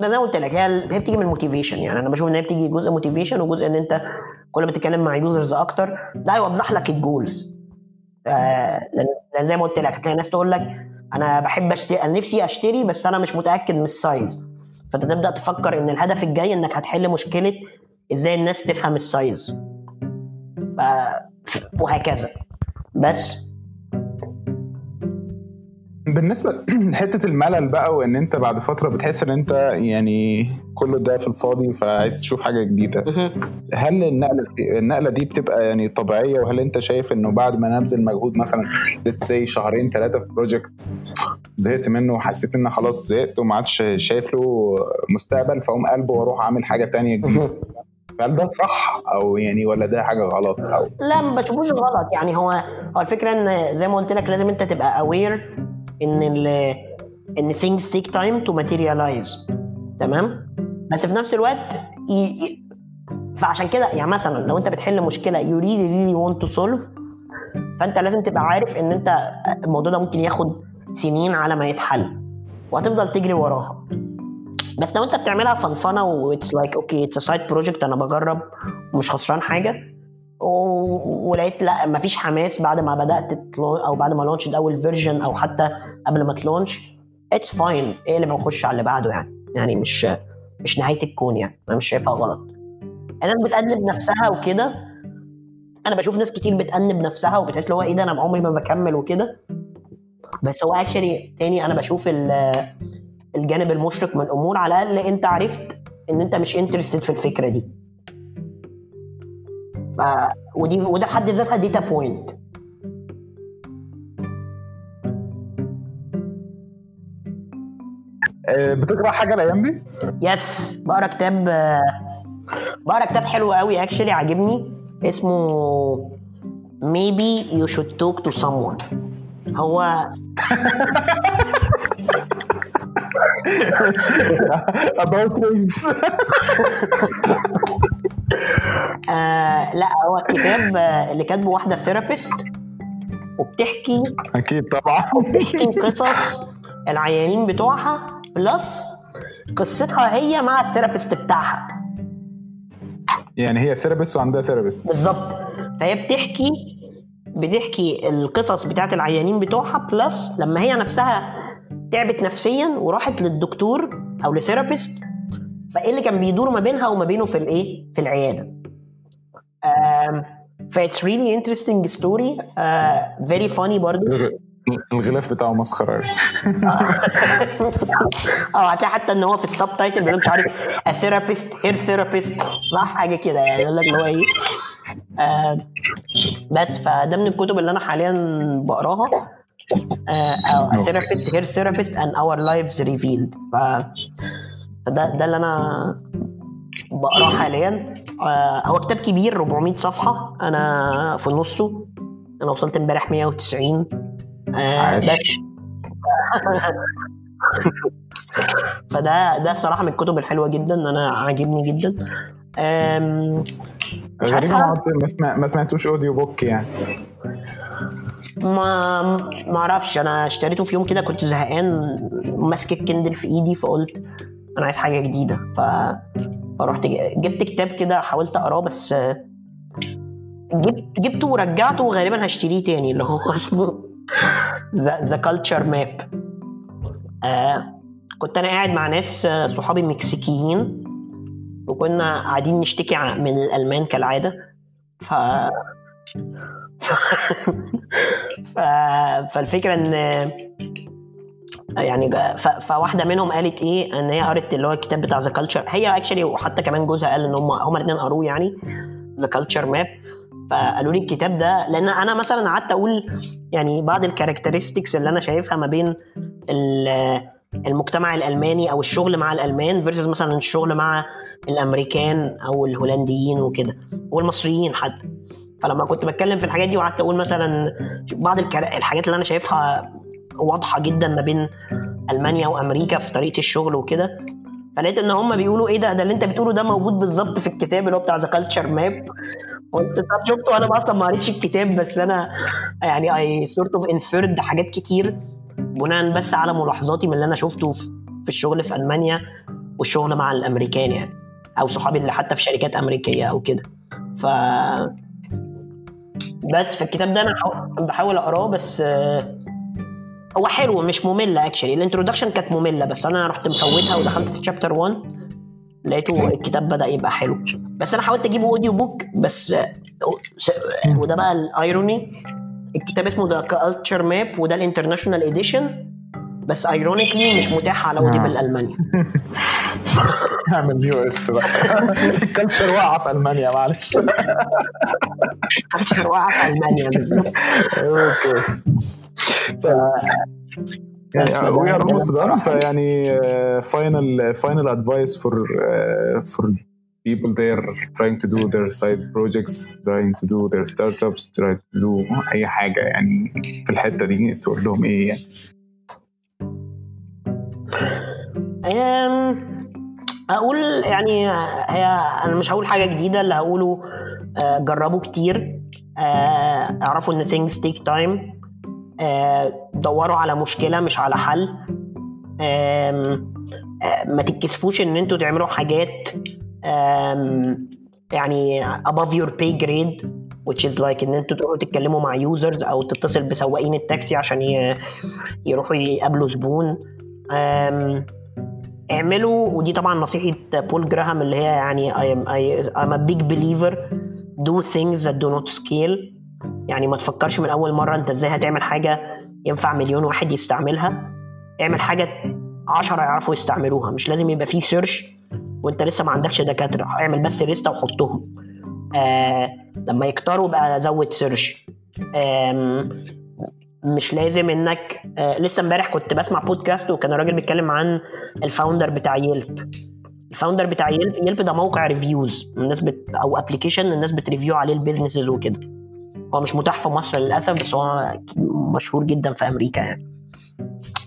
B: زي ما قلت لك هي هي بتيجي من ال motivation يعني. أنا بشوف إن هي بتيجي جزء motivation وجزء إن أنت كل ما تتكلم مع users أكتر ده هيوضح لك ال goals لأن زي ما قلت لك هتلاقي ناس تقول لك أنا بحب أشتري أنا نفسي أشتري بس أنا مش متأكد من ال size فأنت تبدأ تفكر إن الهدف الجاي إنك هتحل مشكلة إزاي الناس تفهم ال size. وهكذا بس
A: بالنسبة [CLEARS THROAT] لحته الملل بقى وإن أنت بعد فترة بتحس إن أنت يعني كل ده في الفاضي فعايز تشوف حاجة جديدة. هل النقلة النقلة دي بتبقى يعني طبيعية؟ وهل أنت شايف إنه بعد ما نبذل مجهود مثلا لتسي شهرين ثلاثة في بروجكت زهقت منه وحسيت إن خلاص زهقت وما عادش شايف له مستقبل فأقوم قلبه وأروح أعمل حاجة تانية جديدة؟ هل ده صح؟ أو يعني ولا ده حاجة غلط؟ أو
B: لا ما بشوفوش غلط. يعني هو هو الفكرة إن زي ما قلت لك لازم أنت تبقى aware إن ال إن things take time to materialize. تمام؟ بس في نفس الوقت ي... فعشان كده يعني مثلا لو أنت بتحل مشكلة you really really want to solve فأنت لازم تبقى عارف إن أنت الموضوع ده ممكن ياخد سنين على ما يتحل وهتفضل تجري وراها. بس لو أنت بتعملها fun فنفنة و it's like okay it's side project أنا بجرب ومش خسران حاجة ولقيت لا مفيش حماس بعد ما بدأت. أو بعد ما launch اول version أو حتى قبل ما ت launch. It's fine اقلب ونخش على اللي بعده يعني؟ يعني مش مش نهاية الكون يعني. أنا مش شايفها غلط. الناس بتأنب نفسها وكده. أنا بشوف ناس كتير بتأنب نفسها وبتحس اللي هو إيه ده أنا عمري ما بكمل وكده. بس هو actually تاني أنا بشوف ال- الجانب المشرق من الأمور على الأقل أنت عرفت إن أنت مش interested في الفكرة دي. ف... ودي وده بحد ذاتها data point
A: آه، بتقرأ حاجة الأيام دي؟
B: yes بقرأ كتاب آه، بقرأ كتاب حلو قوي actually عاجبني. اسمه maybe you should talk to someone. هو [LAUGHS]
A: about rings [LAUGHS]
B: آه لا هو الكتاب آه، اللي كاتبه واحدة therapist وبتحكي
A: أكيد طبعا.
B: بتحكي قصص العيانين بتوعها plus قصتها هي مع ال therapist بتاعها.
A: يعني هي therapist وعندها therapist
B: بالظبط. فهي بتحكي بتحكي القصص بتاعت العيانين بتوعها plus لما هي نفسها تعبت نفسيا وراحت للدكتور أو ل therapist فإيه اللي كان بيدور ما بينها وما بينه في الإيه؟ في العيادة. ف it's really interesting story uh, very funny برضو. [LAUGHS]
A: الغلاف بتاعه مسخره. [LAUGHS]
B: آه هتلاقي حتى إن هو في السب تايتل بيقول مش عارف therapist her therapist. صح؟ حاجة كده يعني. يقول لك اللي هو إيه؟ آه بس فده من الكتب اللي أنا حاليا بقراها. her therapist and our lives revealed. ف فده ده اللي أنا بقراه حاليا. آه هو كتاب كبير 400 صفحة. أنا في نصه. أنا وصلت امبارح 190 آه [LAUGHS] فده ده صراحة من الكتب الحلوة جدا. أنا عاجبني جدا. عارفة.
A: ما ما سمعتوش أوديو بوك يعني.
B: ما ما أعرفش. أنا اشتريته في يوم كده كنت زهقان ماسك ال Kindle في إيدي فقلت أنا عايز حاجة جديدة. ف فرحت جبت كتاب كده حاولت أقراه بس جبت جبته ورجعته وغالبا هشتريه تاني اللي هو [LAUGHS] اسمه The Culture Map كنت أنا قاعد مع ناس آه، صحابي مكسيكيين وكنا قاعدين نشتكي من الألمان كالعادة. ف [LAUGHS] ف... فالفكرة إن يعني. فواحدة منهم قالت إيه إن هي قرت اللي هو الكتاب بتاع The Culture هي actually وحتى كمان جوزها قال إن هم هم الاثنين قروه يعني The Culture Map فقالوا لي الكتاب ده لأن أنا مثلا قعدت أقول يعني بعض ال characteristics اللي أنا شايفها ما بين ال- المجتمع الألماني أو الشغل مع الألمان versus مثلا الشغل مع الأمريكان أو الهولنديين وكده والمصريين حتى فلما كنت بتكلم في الحاجات دي وقعدت أقول مثلا بعض الحاجات اللي أنا شايفها واضحة جدا ما بين ألمانيا وأمريكا في طريقة الشغل وكده. فلقيت إن هم بيقولوا إيه ده؟ ده اللي أنت بتقوله ده موجود بالظبط في الكتاب اللي هو بتاع The Culture Map قلت طب شفته أنا أصلا ما قريتش الكتاب بس أنا يعني I sort of inferred حاجات كتير بناء بس على ملاحظاتي من اللي أنا شفته في الشغل في ألمانيا والشغل مع الأمريكان يعني أو صحابي اللي حتى في شركات أمريكية أو كده. ف بس في الكتاب ده أنا حاو- بحاول أقراه بس آه، هو حلو مش ممل actually ال introduction كانت مملة بس أنا رحت مفوتها ودخلت في chapter 1 لقيته الكتاب بدأ يبقى حلو. بس أنا حاولت أجيبه audio book بس وده بقى ال irony الكتاب اسمه The Culture Map وده ال international edition بس ironically مش متاح على Audible المانيا
A: اعمل [LAUGHS] US بقى. [LAUGHS] ال culture واقعه في ألمانيا معلش.
B: ال culture واقعه في ألمانيا.
A: okay يعني we are almost done فيعني final final advice for for people there trying to do their side projects trying to do their startups trying to do أي حاجة يعني في الحتة دي تقول لهم إيه يعني.
B: أقول يعني هي أنا مش هقول حاجة جديدة اللي هقوله جربوا كتير. اعرفوا إن things take time. دوروا على مشكلة مش على حل. ما تتكسفوش إن أنتوا تعملوا حاجات يعني above your pay grade which is like إن أنتوا تروحوا تتكلموا مع users أو تتصل بسواقين التاكسي عشان يروحوا يقابلوا زبون. اعملوا ودي طبعا نصيحة بول جراهام اللي هي يعني I'm, I, I'm a big believer. Do things that do not scale. يعني ما تفكرش من أول مرة أنت إزاي هتعمل حاجة ينفع مليون واحد يستعملها. اعمل حاجة عشرة يعرفوا يستعملوها. مش لازم يبقى فيه search وأنت لسه ما عندكش دكاترة. اعمل بس لستة وحطهم آه لما يكتروا بقى زود search مش لازم إنك آه لسه امبارح كنت بسمع بودكاست وكان الراجل بيتكلم عن ال founder بتاع Yelp ال founder بتاع Yelp Yelp ده موقع reviews الناس بت أو application الناس بت review عليه ال businesses وكده. هو مش متاح في مصر للأسف بس هو مشهور جدا في أمريكا يعني.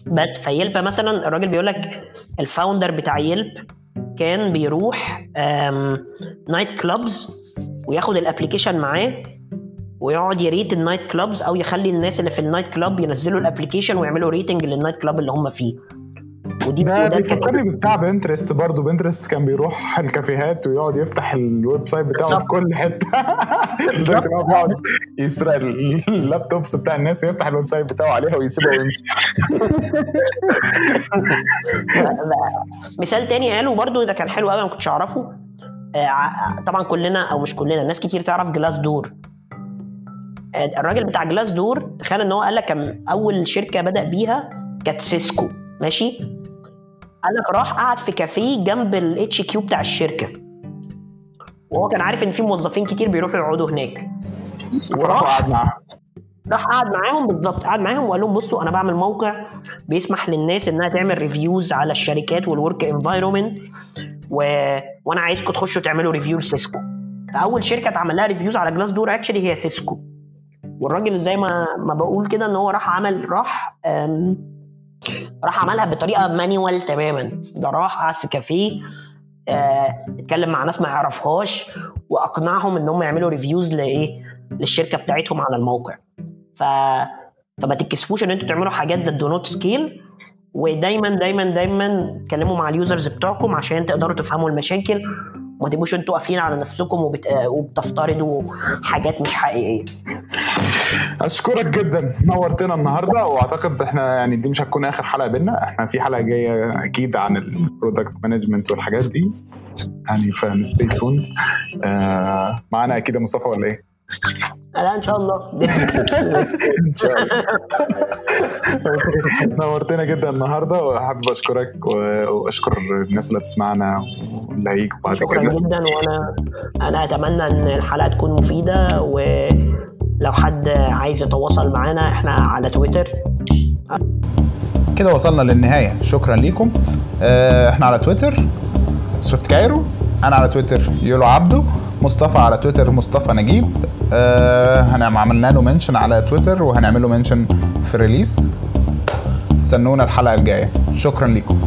B: بس ف Yelp مثلا الراجل بيقول لك ال founder بتاع Yelp كان بيروح nightclubs وياخد ال application معاه ويقعد ي rate ال nightclubs أو يخلي الناس اللي في ال nightclub ينزلوا ال application ويعملوا rating لل nightclub اللي هم فيه.
A: ودي ده بيفكرني بتاع Pinterest برضه. Pinterest كان بيروح الكافيهات ويقعد يفتح ال website بتاعه بالزبط. في كل حتة. [LAUGHS] لدرجة إن هو بيقعد يسرق ال laptops بتاع الناس ويفتح ال website بتاعه عليها ويسيبها ويمشي. [LAUGHS]
B: مثال تاني قاله برضه ده كان حلو قوي أنا ما كنتش أعرفه. طبعا كلنا أو مش كلنا ناس كتير تعرف Glassdoor الراجل بتاع Glassdoor تخيل إن هو قال لك أول شركة بدأ بيها كانت Cisco ماشي؟ قال لك راح قعد في كافيه جنب ال HQ بتاع الشركة. وهو كان عارف إن في موظفين كتير بيروحوا يقعدوا هناك.
A: وراح قعد معاهم.
B: راح قعد معاهم بالظبط قعد معاهم وقال لهم بصوا أنا بعمل موقع بيسمح للناس إنها تعمل reviews على الشركات وال work environment و... وأنا عايزكم تخشوا تعملوا review ل Cisco. فأول شركة اتعمل لها reviews على Glassdoor actually هي Cisco. والراجل زي ما ما بقول كده إن هو راح عمل راح راح عملها بطريقة manual تماما. ده راح قعد في كافيه آه اتكلم مع ناس ما يعرفهاش وأقنعهم إن هم يعملوا reviews لإيه؟ للشركة بتاعتهم على الموقع. ف فما تتكسفوش إن أنتوا تعملوا حاجات that do not scale ودايما دايما دايما اتكلموا مع ال users بتوعكم عشان تقدروا تفهموا المشاكل. وما تبقوش أنتوا قافلين على نفسكم وبت... وبتفترضوا حاجات مش حقيقية.
A: أشكرك جدا. نورتنا النهارده وأعتقد إحنا يعني دي مش هتكون آخر حلقة بينا. إحنا في حلقة جاية أكيد عن ال product management والحاجات دي. يعني فنستي تون آه معانا أكيد مصطفى ولا إيه؟
B: لا إن شاء الله. [LAUGHS]
A: إن شاء الله. نورتنا جدا النهارده وحابب أشكرك وأشكر الناس اللي بتسمعنا واللي هيجوا بعد
B: شكرا كده. جدا وأنا أنا أتمنى إن الحلقة تكون مفيدة ولو حد عايز يتواصل معانا إحنا على تويتر.
C: كده وصلنا للنهاية. شكرا ليكم. إحنا على تويتر. Swift Cairo. أنا على تويتر يولو عبده مصطفى على تويتر مصطفى نجيب. آه عملنا له mention على تويتر وهنعمل له mention في release استنونا الحلقة الجاية. شكرا لكم